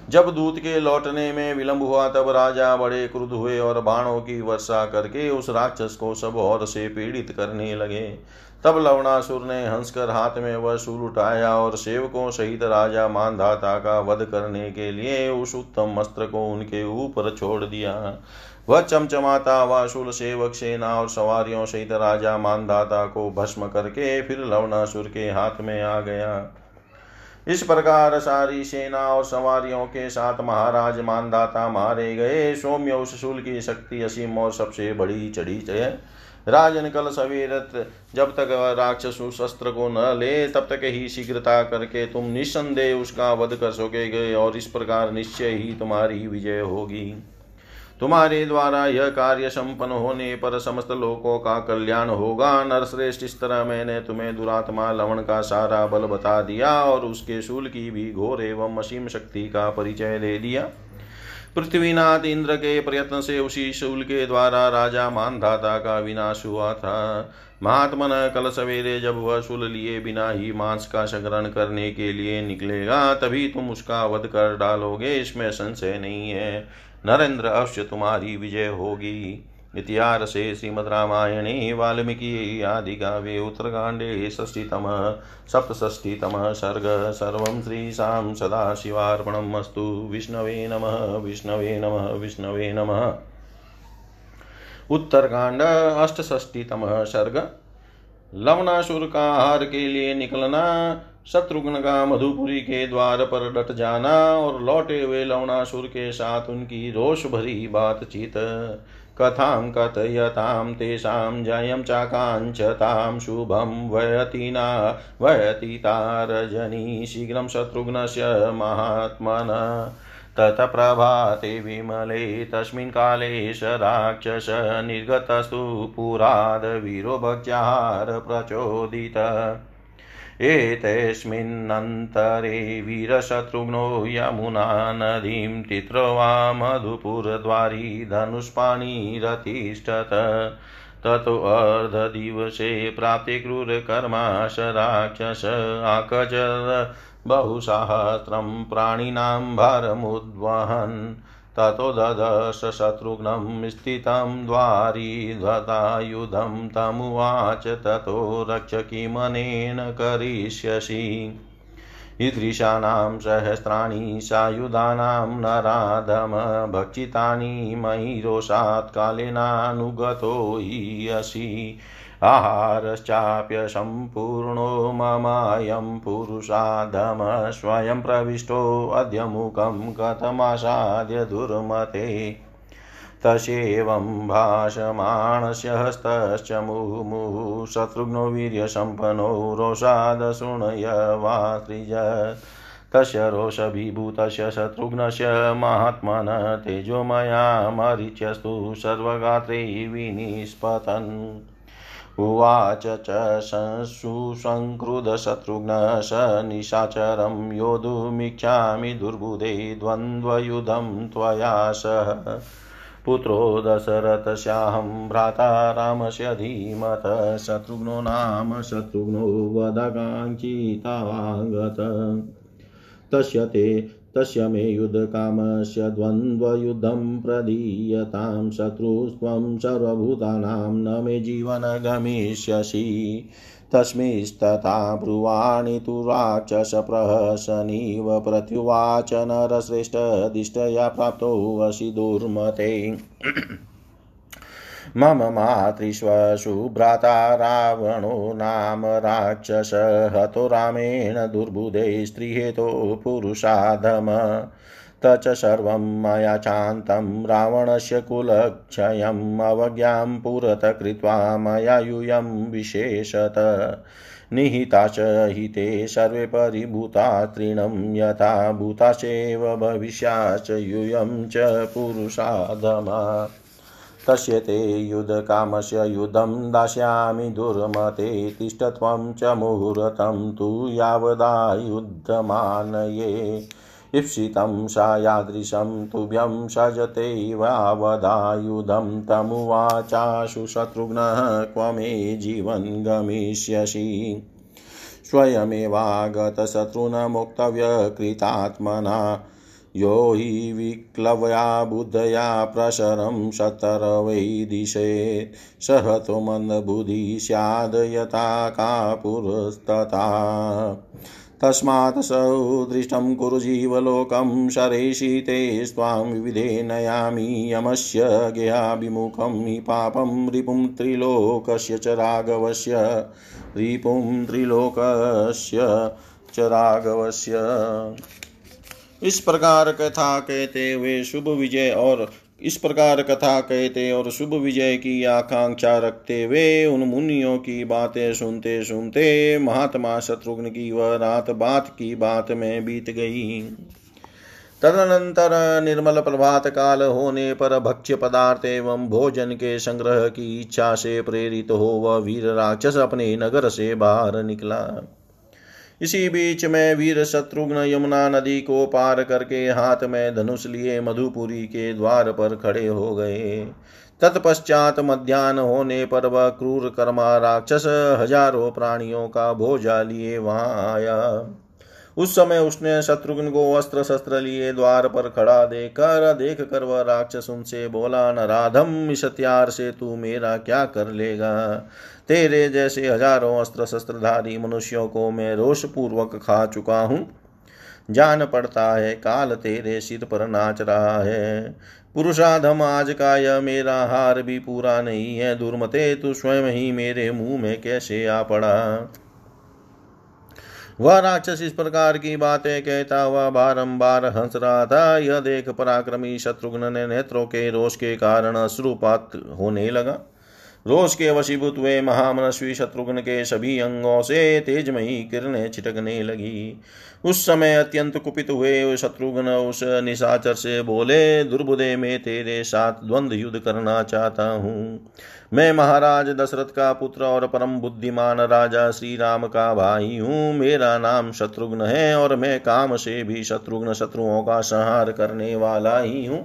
जब दूत के लौटने में विलंब हुआ, तब राजा बड़े क्रुद्ध हुए और बाणों की वर्षा करके उस राक्षस को सब और से पीड़ित करने लगे। तब लवणासुर ने हंसकर हाथ में वह सूर उठाया और सेवकों सहित राजा मानधाता का वध करने के लिए उस उत्तम अस्त्र को उनके ऊपर छोड़ दिया। वह चमचमाता वासुल सेवक सेना और सवारियों सहित राजा मानधाता को भस्म करके फिर लवणासुर के हाथ में आ गया। इस प्रकार सारी सेना और सवारियों के साथ महाराज मानदाता मारे गए। सौम्य उस शूल की शक्ति असीम और सबसे बड़ी चढ़ी है। राजन कल सवेर जब तक राक्षस उस अस्त्र को न ले, तब तक ही शीघ्रता करके तुम निस्संदेह उसका वध कर सकोगे और इस प्रकार निश्चय ही तुम्हारी विजय होगी। तुम्हारे द्वारा यह कार्य संपन्न होने पर समस्त लोकों का कल्याण होगा। नरश्रेष्ठ, इस तरह मैंने तुम्हें दुरात्मा लवण का सारा बल बता दिया और उसके शूल की भी घोर एवं असीम शक्ति का परिचय दे दिया। पृथ्वीनाथ इंद्र के प्रयत्न से उसी शूल के द्वारा राजा मानधाता का विनाश हुआ था। महात्मा महात्मन कल सवेरे जब वह शूल लिए बिना ही मांस का संग्रहण करने के लिए निकलेगा, तभी तुम उसका वध कर डालोगे, इसमें संशय नहीं है। नरेंद्र, अवश्य तुम्हारी विजय होगी। इतिहासे श्रीमद् रामायणे वाल्मीकि आदिकाव्ये, उत्तरकाण्डे षष्टितमः सर्ग, सर्वं श्रीशां सदाशिवार्पणम् अस्तु। विष्णवे नमः विष्णवे नमः विष्णवे नमः। उत्तरकांड अष्टष्टितमः सर्ग। लवणासुर का आहार के लिए निकलना शत्रुघ्न का मधुपुरी के द्वार पर डट जाना और लौटे हुए लवणासुर के साथ उनकी रोष भरी बातचीत। कथां कथयतां तेषां जयं चाकाञ्चतां शुभं वयतिना वयतिता रजनी शीघ्रं शत्रुघ्नस्य महात्मन। ततः प्रभाते विमले, तस्मिन् काले स राक्षस निर्गतस्तु पुरादवीरो भक्त्याहार प्रचोदित। एतस्मिन्नन्तरे वीरशत्रुघ्नो यमुना नदीं तित्रवा मधुपुरद्वारी धनुष्पाणिरतिष्ठत ततो अर्धदिवसे प्राप्ते क्रूरकर्माश राक्षस आकजर बहुसाहस्रं प्राणिनां भारमुद्वहन्। ततो ददश शत्रुघ्नं स्थितं द्वारीध्वतायुधं तमुवाच ततो रक्ष किमनेन करिष्यसि। ईदृशानां सहस्राणि सायुधानां नराधम भक्षितानि मयि रोषात् हि असि आहारश्चाप्यसम्पूर्णो ममायं पुरुषाधम स्वयं प्रविष्टोऽद्य मुखं कथमासाद्य दुर्मते। तस्येवं भाषमाणस्य हस्तश्च मुहुमुहुः शत्रुघ्नो वीर्यसम्पन्नो रोषादशृणय वा त्रिज तस्य रोषभिभूतस्य शत्रुघ्नस्य महात्मन तेजोमया मरीच्यस्तु सर्वगात्रे विनिष्पतन्। उवाच च सुसङ्क्रुधशत्रुघ्न स निशाचरं योद्धुमिच्छामि दुर्बुधे द्वन्द्वयुधं त्वया सह। पुत्रो दशरथस्याहं भ्राता रामस्य धीमत शत्रुघ्नो नाम शत्रुघ्नो वदकाङ्क्षितावागत तस्य ते तस्य मे युद्धकामस्य द्वन्द्वयुद्धं प्रदीयतां शत्रुस्त्वं सर्वभूतानां न मे जीवन गमिष्यसि तस्मिस्तथा ब्रुवाणि तु राक्षसप्रहसनीव प्रत्युवाच नरश्रेष्ठदिष्टया प्राप्तोऽसि दुर्मते। मम मातृष्वसु भ्राता रावणो नाम राक्षस हतो रामेण दुर्बुधे स्त्रीहेतो पुरुषाधम। तच सर्वं मया चान्तं रावणस्य कुलक्षयम् अवज्ञां पुरत कृत्वा मया यूयं विशेषत। निहिता च हिते सर्वे परिभूता तृणं यथा भूताश्चैव भविष्याश्च यूयं च पुरुषाधमा। तस्य ते युधकामस्य युधं दास्यामि दुर्मते तिष्ठ त्वं च मुहूर्तं तु यावदायुद्धमानये। ईप्सितं सा यादृशं तुभ्यं सजतेवावदायुधं तमुवाचाशु शत्रुघ्नः क्व मे जीवन् गमिष्यसि। स्वयमेवागतशत्रुनमुक्तव्यकृतात्मना यो हि विक्लवया बुद्धया प्रशरं शतरवै दिशेत् सहतो मन्दबुधि स्याद् यथा कापुरस्तथा। तस्मात् सौदृष्टं कुरु जीवलोकं शरेषि ते स्वां विविधे नयामि। यमस्य गेहाभिमुखं हि पापं रिपुं त्रिलोकस्य च राघवस्य। रिपुं त्रिलोकस्य च राघवस्य। इस प्रकार कथा कहते हुए शुभ विजय और इस प्रकार कथा कहते और शुभ विजय की आकांक्षा रखते हुए उन मुनियों की बातें सुनते सुनते महात्मा शत्रुघ्न की वह रात बात की बात में बीत गई। तदनंतर निर्मल प्रभात काल होने पर भक्ष्य पदार्थ एवं भोजन के संग्रह की इच्छा से प्रेरित हो वह वीर राक्षस अपने नगर से बाहर निकला। इसी बीच में वीर शत्रुघ्न यमुना नदी को पार करके हाथ में धनुष लिए मधुपुरी के द्वार पर खड़े हो गए। तत्पश्चात मध्यान्ह होने पर वह क्रूर कर्मा राक्षस हज़ारों प्राणियों का भोजा लिए वहाँ आया। उस समय उसने शत्रुघ्न को अस्त्र शस्त्र लिए द्वार पर खड़ा देकर देख कर वह राक्षस उनसे बोला न राधम इस हथियार से तू मेरा क्या कर लेगा? तेरे जैसे हज़ारों अस्त्र शस्त्रधारी मनुष्यों को मैं रोष पूर्वक खा चुका हूँ। जान पड़ता है, काल तेरे सिर पर नाच रहा है। पुरुषाधम, आज का यह मेरा हार भी पूरा नहीं है। दुर्मते, तू स्वयं ही मेरे मुँह में कैसे आ पड़ा? वह राक्षस इस प्रकार की बातें कहता हुआ बारंबार हंस रहा था। यह देख पराक्रमी शत्रुघ्न ने नेत्रों के रोष के कारण अश्रुपात होने लगा। रोष के वशीभूत हुए महामनस्वी शत्रुघ्न के सभी अंगों से तेजमयी किरणें छिटकने लगी। उस समय अत्यंत कुपित हुए शत्रुघ्न उस निशाचर से बोले, दुर्बुदे में तेरे साथ द्वंद्व युद्ध करना चाहता हूँ। मैं महाराज दशरथ का पुत्र और परम बुद्धिमान राजा श्री राम का भाई हूँ। मेरा नाम शत्रुघ्न है और मैं काम से भी शत्रुघ्न शत्रुओं का संहार करने वाला ही हूँ।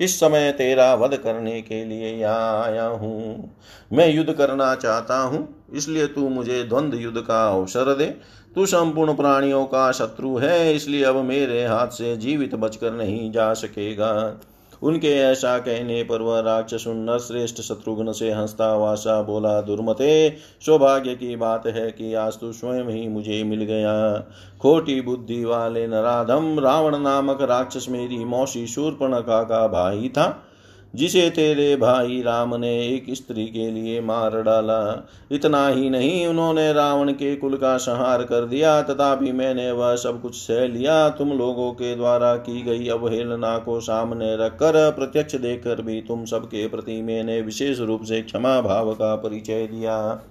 इस समय तेरा वध करने के लिए यहाँ आया हूँ। मैं युद्ध करना चाहता हूँ, इसलिए तू मुझे द्वंद्व युद्ध का अवसर दे। तू संपूर्ण प्राणियों का शत्रु है, इसलिए अब मेरे हाथ से जीवित बचकर नहीं जा सकेगा। उनके ऐसा कहने पर वह राक्षस श्रेष्ठ शत्रुघ्न से हंसता वासा बोला, दुर्मते, सौभाग्य की बात है कि आज तू स्वयं ही मुझे मिल गया। खोटी बुद्धि वाले नराधम, रावण नामक राक्षस मेरी मौसी शूर्पणखा का भाई था। जिसे तेरे भाई राम ने एक स्त्री के लिए मार डाला। इतना ही नहीं, उन्होंने रावण के कुल का संहार कर दिया। तथापि मैंने वह सब कुछ सह लिया। तुम लोगों के द्वारा की गई अवहेलना को सामने रखकर, प्रत्यक्ष देखकर भी तुम सबके प्रति मैंने विशेष रूप से क्षमा भाव का परिचय दिया।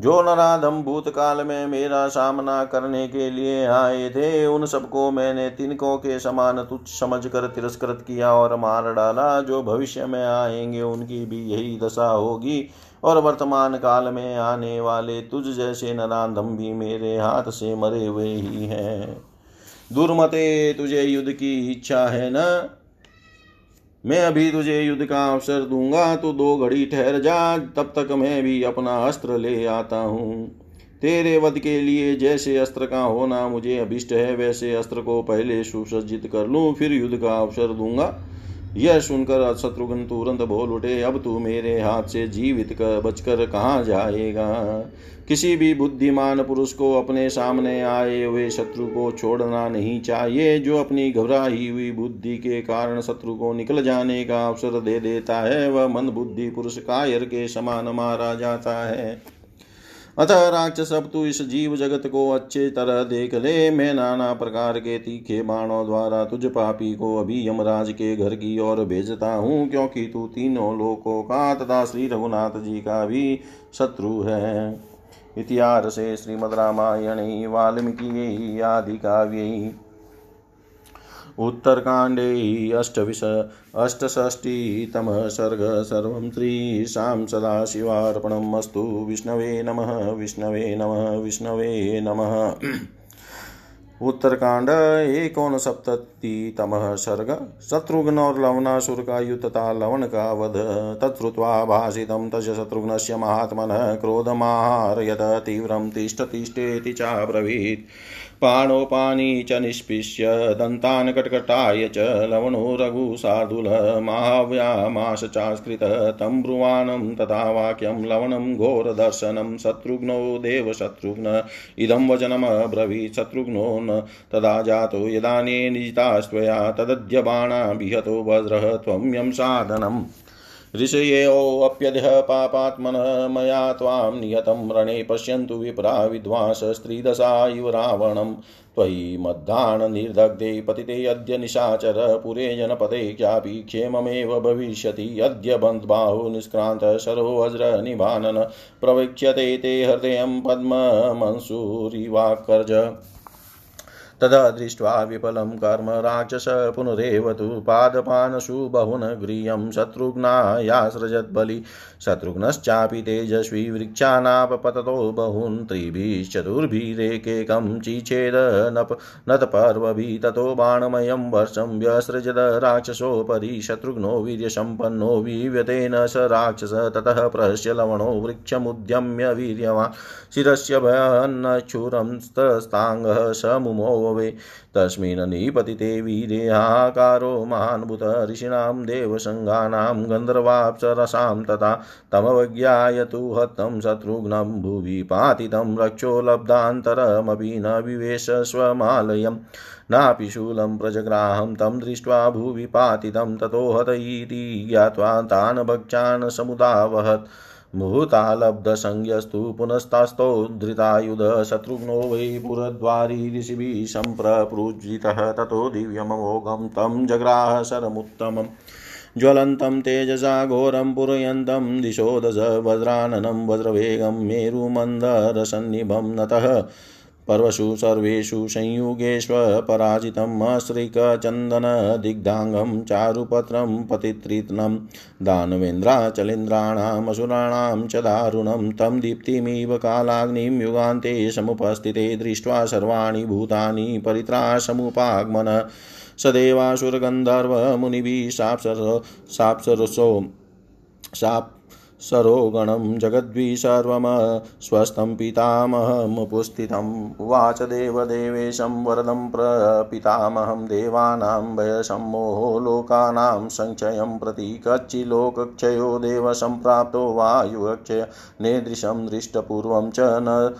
जो नराधम भूतकाल में मेरा सामना करने के लिए आए थे, उन सबको मैंने तिनकों के समान तुच्छ समझकर तिरस्कृत किया और मार डाला। जो भविष्य में आएँगे, उनकी भी यही दशा होगी। और वर्तमान काल में आने वाले तुझ जैसे नराधम भी मेरे हाथ से मरे हुए ही हैं। दुर्मते तुझे युद्ध की इच्छा है न? मैं अभी तुझे युद्ध का अवसर दूँगा तो दो घड़ी ठहर जा, तब तक मैं भी अपना अस्त्र ले आता हूँ। तेरे वध के लिए जैसे अस्त्र का होना मुझे अभिष्ट है, वैसे अस्त्र को पहले सुसज्जित कर लूँ, फिर युद्ध का अवसर दूँगा। यह सुनकर शत्रुघ्न तुरंत बोल उठे, अब तू मेरे हाथ से जीवित कर बचकर कहाँ जाएगा? किसी भी बुद्धिमान पुरुष को अपने सामने आए हुए शत्रु को छोड़ना नहीं चाहिए, जो अपनी घबराई हुई बुद्धि के कारण शत्रु को निकल जाने का अवसर दे देता है, वह मन बुद्धि पुरुष कायर के समान मारा जाता है। अतः राक्षस, अब तू इस जीव जगत को अच्छे तरह देख ले। मैं नाना प्रकार के तीखे बाणों द्वारा तुझ पापी को अभी यमराज के घर की ओर भेजता हूँ, क्योंकि तू तीनों लोकों का तथा श्री रघुनाथ जी का भी शत्रु है। इतिहासे श्रीमद् रामायणे, वाल्मीकि आदि आदिकाव्यै उत्तरकाण्डे अष्टविश अष्टषष्टितमः सर्ग सर्वं त्रीशां सदाशिवार्पणम् अस्तु। विष्णवे नमः विष्णवे नमः विष्णवे नमः। उत्तरकांड एकोनसप्ततितमः सर्ग। शत्रुघ्न और लवनासुर का युद्ध तथा लवण का वध। तत्श्रुत्वा भाषितं तस्य शत्रुघ्नस्य महात्मनः क्रोधमाहारयत, तीव्रं तिष्ठतिष्ठेति चाब्रवीत्। पाणोपानी च निष्पिष्य, दन्तान् कटकटाय च, लवणो रघुशार्दूलः माव्यामाश चास्कृत तं ब्रुवाणं तथा वाक्यं, लवणं घोरदर्शनं शत्रुघ्नो देवशत्रुघ्न इदं वचनमब्रवीत् शत्रुघ्नो न, तदा जातो यदाने निजितास्त्वया तदद्य बाणा विहतो वज्रः त्वं यं साधनम्। ऋषयोऽप्यधः पापात्मनः मया त्वां नियतं रणे पश्यन्तु विप्रा विद्वांस स्त्रीदशा इव रावणं। त्वयि मद्दाननिर्दग्धे पतिते अद्य निशाचर पुरे जनपदे क्यापि क्षेममेव भविष्यति। अद्य बन्ध्बाहु निष्क्रान्तः सरोवज्रनिभानन प्रवीक्ष्यते ते हृदयं पद्ममंसूरिवाकर्ज तदा दृष्ट्वा विफलं कर्म राक्षस पुनरेव तु पादपानशु बहुन गृह्यं शत्रुघ्नायासृजद्बलि शत्रुघ्नश्चापि तेजस्वी वृक्षानापपततो बहून् त्रिभिश्चतुर्भिरेकेकं चिचेद नप नतपर्वभिः ततो बाणमयं वर्षं व्यसृजद राक्षसोपरि। शत्रुघ्नो वीर्यसम्पन्नो वीव्यतेन स राक्षस ततः प्रहस्य लवणो वृक्षमुद्यम्य वीर्यवान्। शिरस्य भयन्नक्षुरंस्ताङ्गः स मुमोवे तस्मिन् निपतिते वीरेहाकारो महान्भुत ऋषीणां देवसङ्गानां गन्धर्वाप्सरसां तथा तमवज्ञाय तु हतं शत्रुघ्नं भुवि पातितं रक्षो लब्धान्तरमपि न विवेश स्वमालयम् नापि शूलं प्रजग्राहं तं दृष्ट्वा भुवि पातितं ततो हत इति ज्ञात्वा तान् भक्षान् समुदावहत्। मुहूर्तालब्धसंज्ञस्तु पुनस्तास्तो धृतायुध शत्रुघ्नो वै पुरद्वारी ऋषिभिः सम्प्रपूजितः ततो दिव्यममोघं तं जग्राह शरमुत्तमम् ज्वलन्तं तेजसा घोरं पूरयन्तं दिशो दश वज्राननं वज्रवेगं मेरुमन्दरसन्निभं नतः पर्वसु सर्वेषु संयुगेष्वपराजितम् अश्रिकचन्दनदिग्धाङ्गं चारुपत्रं पतित्रित्नं दानवेन्द्राचलेन्द्राणामसुराणां च दारुणं तं दीप्तिमिव कालाग्निं युगान्ते समुपस्थिते दृष्ट्वा सर्वाणि भूतानि परित्रासमुपागमन स देवासुरगन्धर्वमुनिभिः साप्सर साप्सरसो साप् सरोगणं जगद्विसर्वमस्वस्थं पितामहमुपस्थितम् उवाच देवदेवेशं वरदं प्रपितामहं देवानां भयसम्मोहो लोकानां सङ्क्षयं प्रति कच्चिलोकक्षयो देवसम्प्राप्तो वायुक्षय नेदृशं दृष्टपूर्वं च न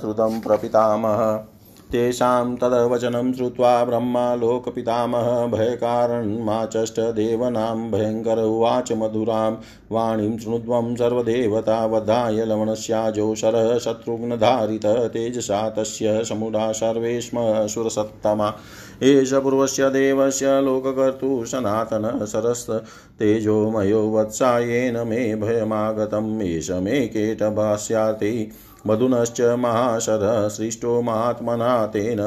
श्रुतं प्रपितामह। तेषां तद्वचनं श्रुत्वा ब्रह्मा लोकपितामह भयकारणमाचष्ट देवनां भयङ्कर उवाच मधुरां वाणीं शृणुध्वं सर्वदेवता वधाय लवणस्याजोषरः शत्रुघ्नधारित तेजसा तस्य समुदा सर्वे स्म सुरसत्तमा एष पूर्वस्य देवस्य लोककर्तु सनातन सरस् तेजोमयो वत्सायेन मे भयमागतम्, एष मे केटभास्याति मधुनश्च महाशरः सृष्टो महात्मना तेन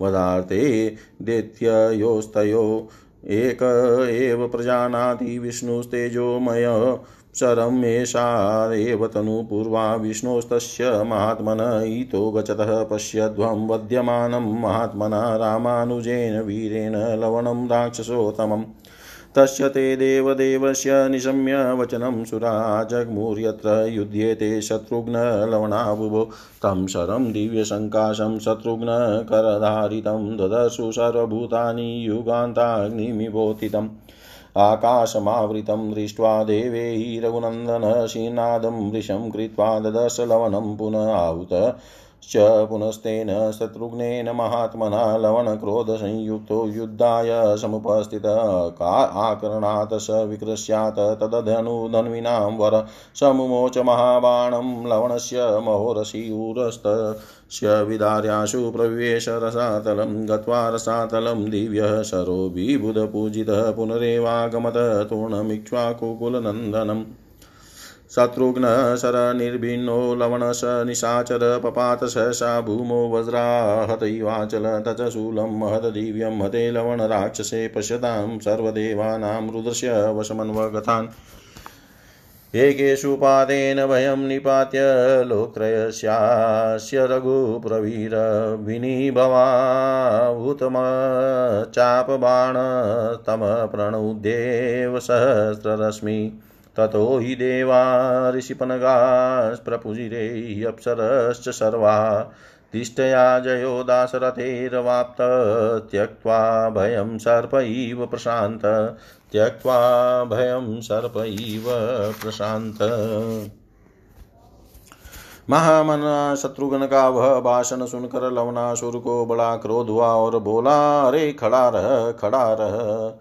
वदार्थे दैत्ययोस्तयो। एक एव प्रजानाति विष्णुस्तेजोमय शरम् एषा एव तनुपूर्वा विष्णोस्तस्य महात्मन इतो गच्छतः पश्यध्वं वध्यमानं महात्मना रामानुजेन वीरेण लवणं राक्षसोत्तमम्। तस्य ते देवदेवस्य निशम्य वचनं सुरा जग्मुर्यत्र युध्येते शत्रुघ्नलवणाबुभो तं शरं दिव्यसङ्काशं शत्रुघ्नकरधारितं ददर्शु सर्वभूतानि युगान्ताग्निमिवोतितम् आकाशमावृतं दृष्ट्वा देवे रघुनन्दन श्रीनादं वृषं कृत्वा ददर्श लवनं पुनः आहुत च पुनस्तेन शत्रुघ्नेन महात्मना लवणक्रोधसंयुक्तो युद्धाय समुपस्थितः। आकरणात् स विकृस्यात् तदधनुधन्विनां वर समुमोच महाबाणं लवणस्य महोरसीयुरस्तस्य विदार्याशु प्रविवेश रसातलं गत्वा रसातलं दिव्यः शरो विबुधपूजितः पुनरेवागमत तूर्णमिक्ष्वाकुकुलनन्दनम्। शत्रुघ्न शरनिर्भिन्नो लवणश निशाचर पपात सहसा भूमो वज्राहतैवाचल तच शूलं महददिव्यं हते लवणराक्षसे पश्यतां सर्वदेवानां रुद्रस्य वशमन्वगतान्। एकेषु पादेन भयं निपात्य लोकत्रयस्यास्य रघुप्रवीरभिनिभवाहुतमचापबाणतमप्रणुद्येव सहस्ररश्मि ततो हि देवा ऋषिपनगास्प्रपुजिरे अप्सरश्च सर्वा। तिष्ठया जयो दाशरथेरवाप्त त्यक्त्वा भयं सर्प इव प्रशान्त। त्यक्त्वा भयं सर्प इव प्रशान्त। महामना शत्रुघ्न का वह भाषण सुनकर लवनासुर को बड़ा क्रोध हुआ और बोला, अरे खड़ा रह खड़ा रह।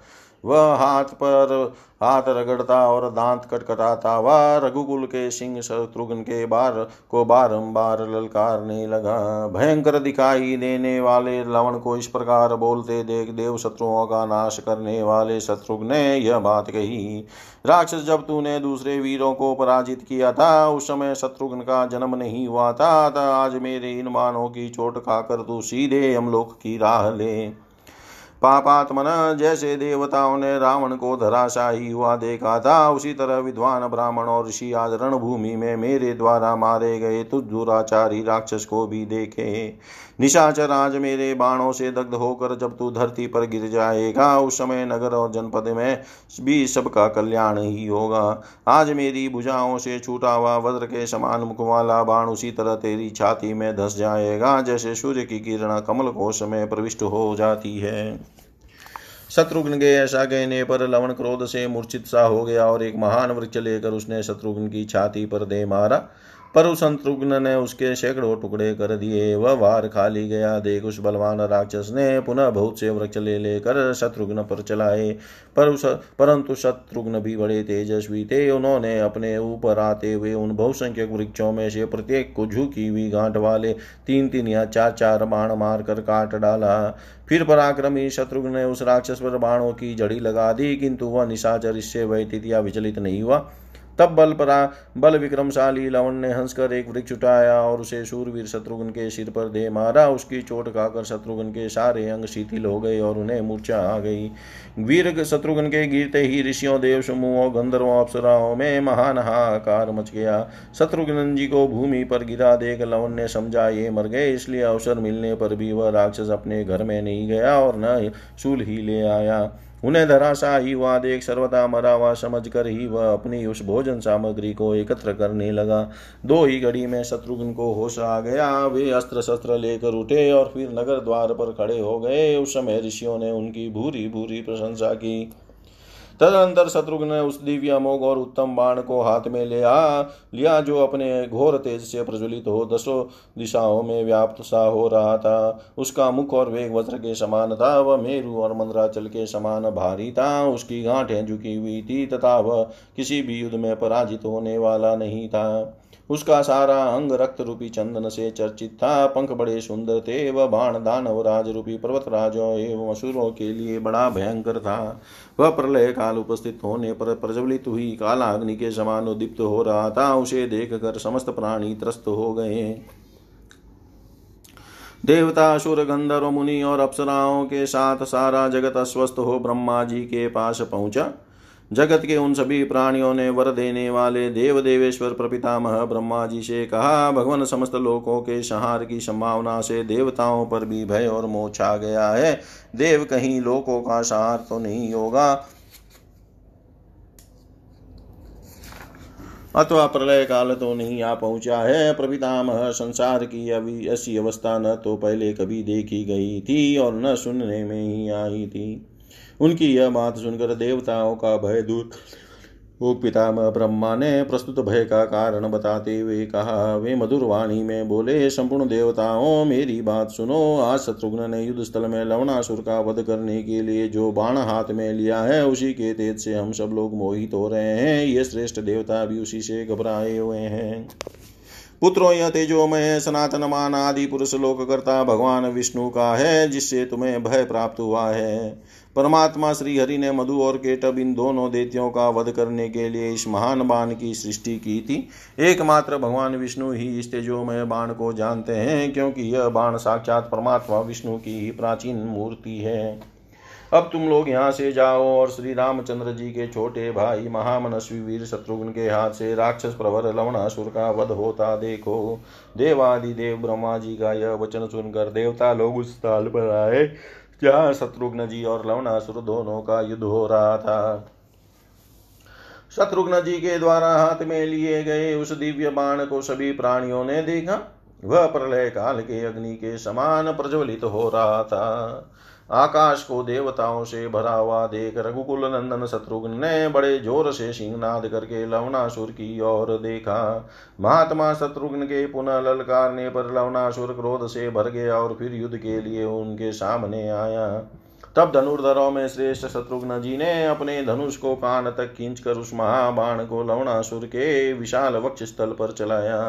वह हाथ पर हाथ रगड़ता और दांत कटकटाता, वह रघुकुल के सिंह शत्रुघ्न के बार को बारंबार ललकारने लगा। भयंकर दिखाई देने वाले लवण को इस प्रकार बोलते देख देव शत्रुओं का नाश करने वाले शत्रुघ्न ने यह बात कही। राक्षस जब तूने दूसरे वीरों को पराजित किया था, उस समय शत्रुघ्न का जन्म नहीं हुआ था आज मेरे इन मानों की चोट खाकर तू सीधे हम लोग की राह ले। पापात्मन जैसे देवताओं ने रावण को धराशाही हुआ देखा था। उसी तरह विद्वान ब्राह्मण और ऋषि आज रणभूमि में मेरे द्वारा मारे गए तुझ दुराचारी राक्षस को भी देखे। निशाचर आज मेरे बाणों से दग्ध होकर जब तू धरती पर गिर जाएगा, उस समय नगर और जनपद में भी सबका कल्याण ही होगा। आज मेरी भुजाओं से छूटा हुआ वज्र के समान मुख वाला बाण उसी तरह तेरी छाती में धस जाएगा, जैसे सूर्य की किरण कमल कोश में प्रविष्ट हो जाती है। शत्रुघ्न के ऐसा कहने पर लवण क्रोध से मूर्छित सा हो गया और एक महान वृक्ष लेकर उसने शत्रुघ्न की छाती पर दे मारा। पर उस शत्रुघ्न ने उसके सैकड़ों टुकड़े कर दिए। वह वार खाली गया। देख उस बलवान राक्षस ने पुनः बहुत से वृक्ष ले लेकर शत्रुघ्न पर चलाए। पर उस, परंतु शत्रुघ्न भी बड़े तेजस्वी थे। उन्होंने अपने ऊपर आते हुए उन बहुसंख्यक वृक्षों में से प्रत्येक को झुकी हुई गांठ वाले तीन तीन या चार चार बाण मार कर काट डाला। फिर पराक्रमी शत्रुघ्न ने उस राक्षस पर बाणों की जड़ी लगा दी, किंतु वह निशाचर, इससे व्यतीत या विचलित नहीं हुआ। तब बल परा, बल विक्रमशाली लवण ने हंसकर एक वृक्ष उठाया और उसे सूरवीर शत्रुघ्न के सिर पर दे मारा। उसकी चोट खाकर शत्रुघ्न के सारे अंग शिथिल हो गए और उन्हें मूर्छा आ गई। वीर शत्रुघ्न के गिरते ही ऋषियों, देव समूहों गंधर्वों, अप्सराओं में महान हाहाकार मच गया। शत्रुघ्न जी को भूमि पर गिरा देख लवण ने समझा, ये मर गए, इसलिए अवसर मिलने पर भी वह राक्षस अपने घर में नहीं गया और न शूल ही ले आया। उन्हें धराशा ही हुआ, देख सर्वदा मरा हुआ समझ कर ही वह अपनी उस भोजन सामग्री को एकत्र करने लगा। दो ही घड़ी में शत्रुघ्न को होश आ गया। वे अस्त्र शस्त्र लेकर उठे और फिर नगर द्वार पर खड़े हो गए। उस समय ऋषियों ने उनकी भूरी भूरी प्रशंसा की। तदनंतर शत्रुघ्न ने उस दिव्य अमोघ और उत्तम बाण को हाथ में ले आ लिया जो अपने घोर तेज से प्रज्वलित हो, दसों दिशाओं में व्याप्त सा हो रहा था। उसका मुख और वेग वज्र के समान था, वह मेरु और मंद्राचल के समान भारी था। उसकी गांठें झुकी हुई थी, तथा वह किसी भी युद्ध में पराजित होने वाला नहीं था। उसका सारा अंग रक्त रूपी चंदन से चर्चित था। पंख बड़े सुंदर थे, वह बाण दानव राज रूपी पर्वत राजों एवं असुरों के लिए बड़ा भयंकर था। वह प्रलय काल उपस्थित होने पर प्रज्वलित हुई काला अग्नि के समान उदीप्त हो रहा था। उसे देख कर समस्त प्राणी त्रस्त हो गए। देवता, असुर, गंधर्व, मुनि और अप्सराओं के साथ सारा जगत अस्वस्थ हो ब्रह्मा जी के पास पहुँचा। जगत के उन सभी प्राणियों ने वर देने वाले देव देवेश्वर प्रपितामह ब्रह्मा जी से कहा, भगवान समस्त लोकों के संहार की संभावना से देवताओं पर भी भय और मोह छा गया है। देव कहीं लोकों का संहार तो नहीं होगा। अथवा प्रलय काल तो नहीं आ पहुँचा है। प्रपितामह संसार की अभी ऐसी अवस्था न तो पहले कभी देखी गई थी और न सुनने में ही आई थी। उनकी यह बात सुनकर देवताओं का भय दूर। वो पितामह ब्रह्मा ने प्रस्तुत भय का कारण बताते हुए कहा, वे मधुर वाणी में बोले, संपूर्ण देवताओं, मेरी बात सुनो। आज शत्रुघ्न ने युद्ध स्थल में लवणासुर का वध करने के लिए जो बाण हाथ में लिया है, उसी के तेज से हम सब लोग मोहित हो रहे हैं। ये श्रेष्ठ देवता भी उसी से घबराए हुए हैं। पुत्रो, यह तेजोमय सनातन मान आदि पुरुष लोक करता भगवान विष्णु का है, जिससे तुम्हें भय प्राप्त हुआ है। परमात्मा श्री हरि ने मधु और केटब इन दोनों देतियों का वध करने के लिए इस महान बाण की सृष्टि की थी। एकमात्र भगवान विष्णु ही इस तेजोमय बाण को जानते हैं, क्योंकि यह बाण साक्षात परमात्मा विष्णु की ही प्राचीन मूर्ति है। अब तुम लोग यहाँ से जाओ और श्री रामचंद्र जी के छोटे भाई महामनस्वी वीर शत्रुघ्न के हाथ से राक्षस प्रवर लवणासुर का वध होता देखो। देवादि देव ब्रह्मा जी का यह वचन सुनकर देवता लोग उस स्थल पर आए। जहाँ शत्रुघ्न जी और लवणासुर दोनों का युद्ध हो रहा था? शत्रुघ्न जी के द्वारा हाथ में लिए गए उस दिव्य बाण को सभी प्राणियों ने देखा। वह प्रलय काल के अग्नि के समान प्रज्वलित हो रहा था। आकाश को देवताओं से भरा हुआ देख रघुकुल नंदन शत्रुघ्न ने बड़े ज़ोर से सिंहनाद करके लवणासुर की ओर देखा। महात्मा शत्रुघ्न के पुनः ललकारने पर लवणासुर क्रोध से भर गया और फिर युद्ध के लिए उनके सामने आया। तब धनुर्धरों में श्रेष्ठ शत्रुघ्न जी ने अपने धनुष को कान तक खींचकर उस महाबाण को लवणासुर के विशाल वक्ष स्थल पर चलाया।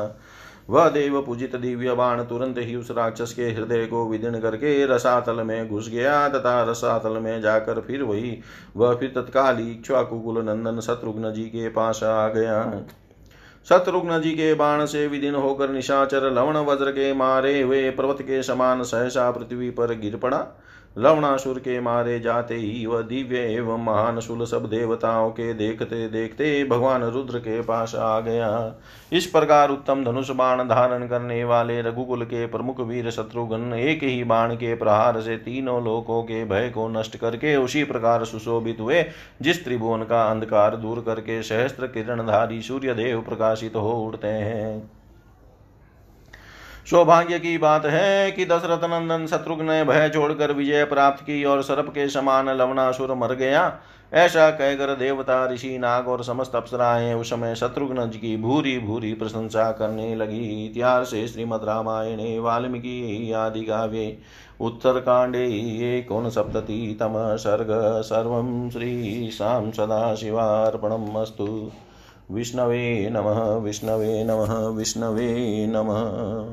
वह देव पूजित दिव्य बाण तुरंत ही उस राक्षस के हृदय को विदीर्ण करके रसातल में घुस गया, तथा रसातल में जाकर फिर वही, वह फिर तत्काल इक्ष्वाकुकुल नंदन शत्रुघ्न जी के पास आ गया। शत्रुघ्न जी के बाण से विदिन होकर निशाचर लवण वज्र के मारे हुए पर्वत के समान सहसा पृथ्वी पर गिर पड़ा। लवणासुर के मारे जाते ही वह दिव्य एवं महान शुल सब देवताओं के देखते देखते भगवान रुद्र के पास आ गया। इस प्रकार उत्तम धनुष बाण धारण करने वाले रघुकुल के प्रमुख वीर शत्रुघ्न एक ही बाण के प्रहार से तीनों लोकों के भय को नष्ट करके उसी प्रकार सुशोभित हुए, जिस त्रिभुवन का अंधकार दूर करके सहस्त्र किरणधारी सूर्य देव प्रकाशित हो उठते हैं। सौभाग्य की बात है कि दशरथ नंदन शत्रुघ्न ने भय छोड़कर विजय प्राप्त की और सर्प के समान लवणासुर मर गया। ऐसा कहकर देवता, ऋषि, नाग और समस्त अप्सराएँ उस समय शत्रुघ्न जी की भूरी भूरी प्रशंसा करने लगी। इतिहास से श्रीमद रामायणे, वाल्मीकि आदि काव्ये उत्तरकाण्डे एकोनसप्ततितम सर्ग सर्वं श्रीशां सदाशिवार्पणम् अस्तु। विष्णवे नमः विष्णवे नमः विष्णवे नमः।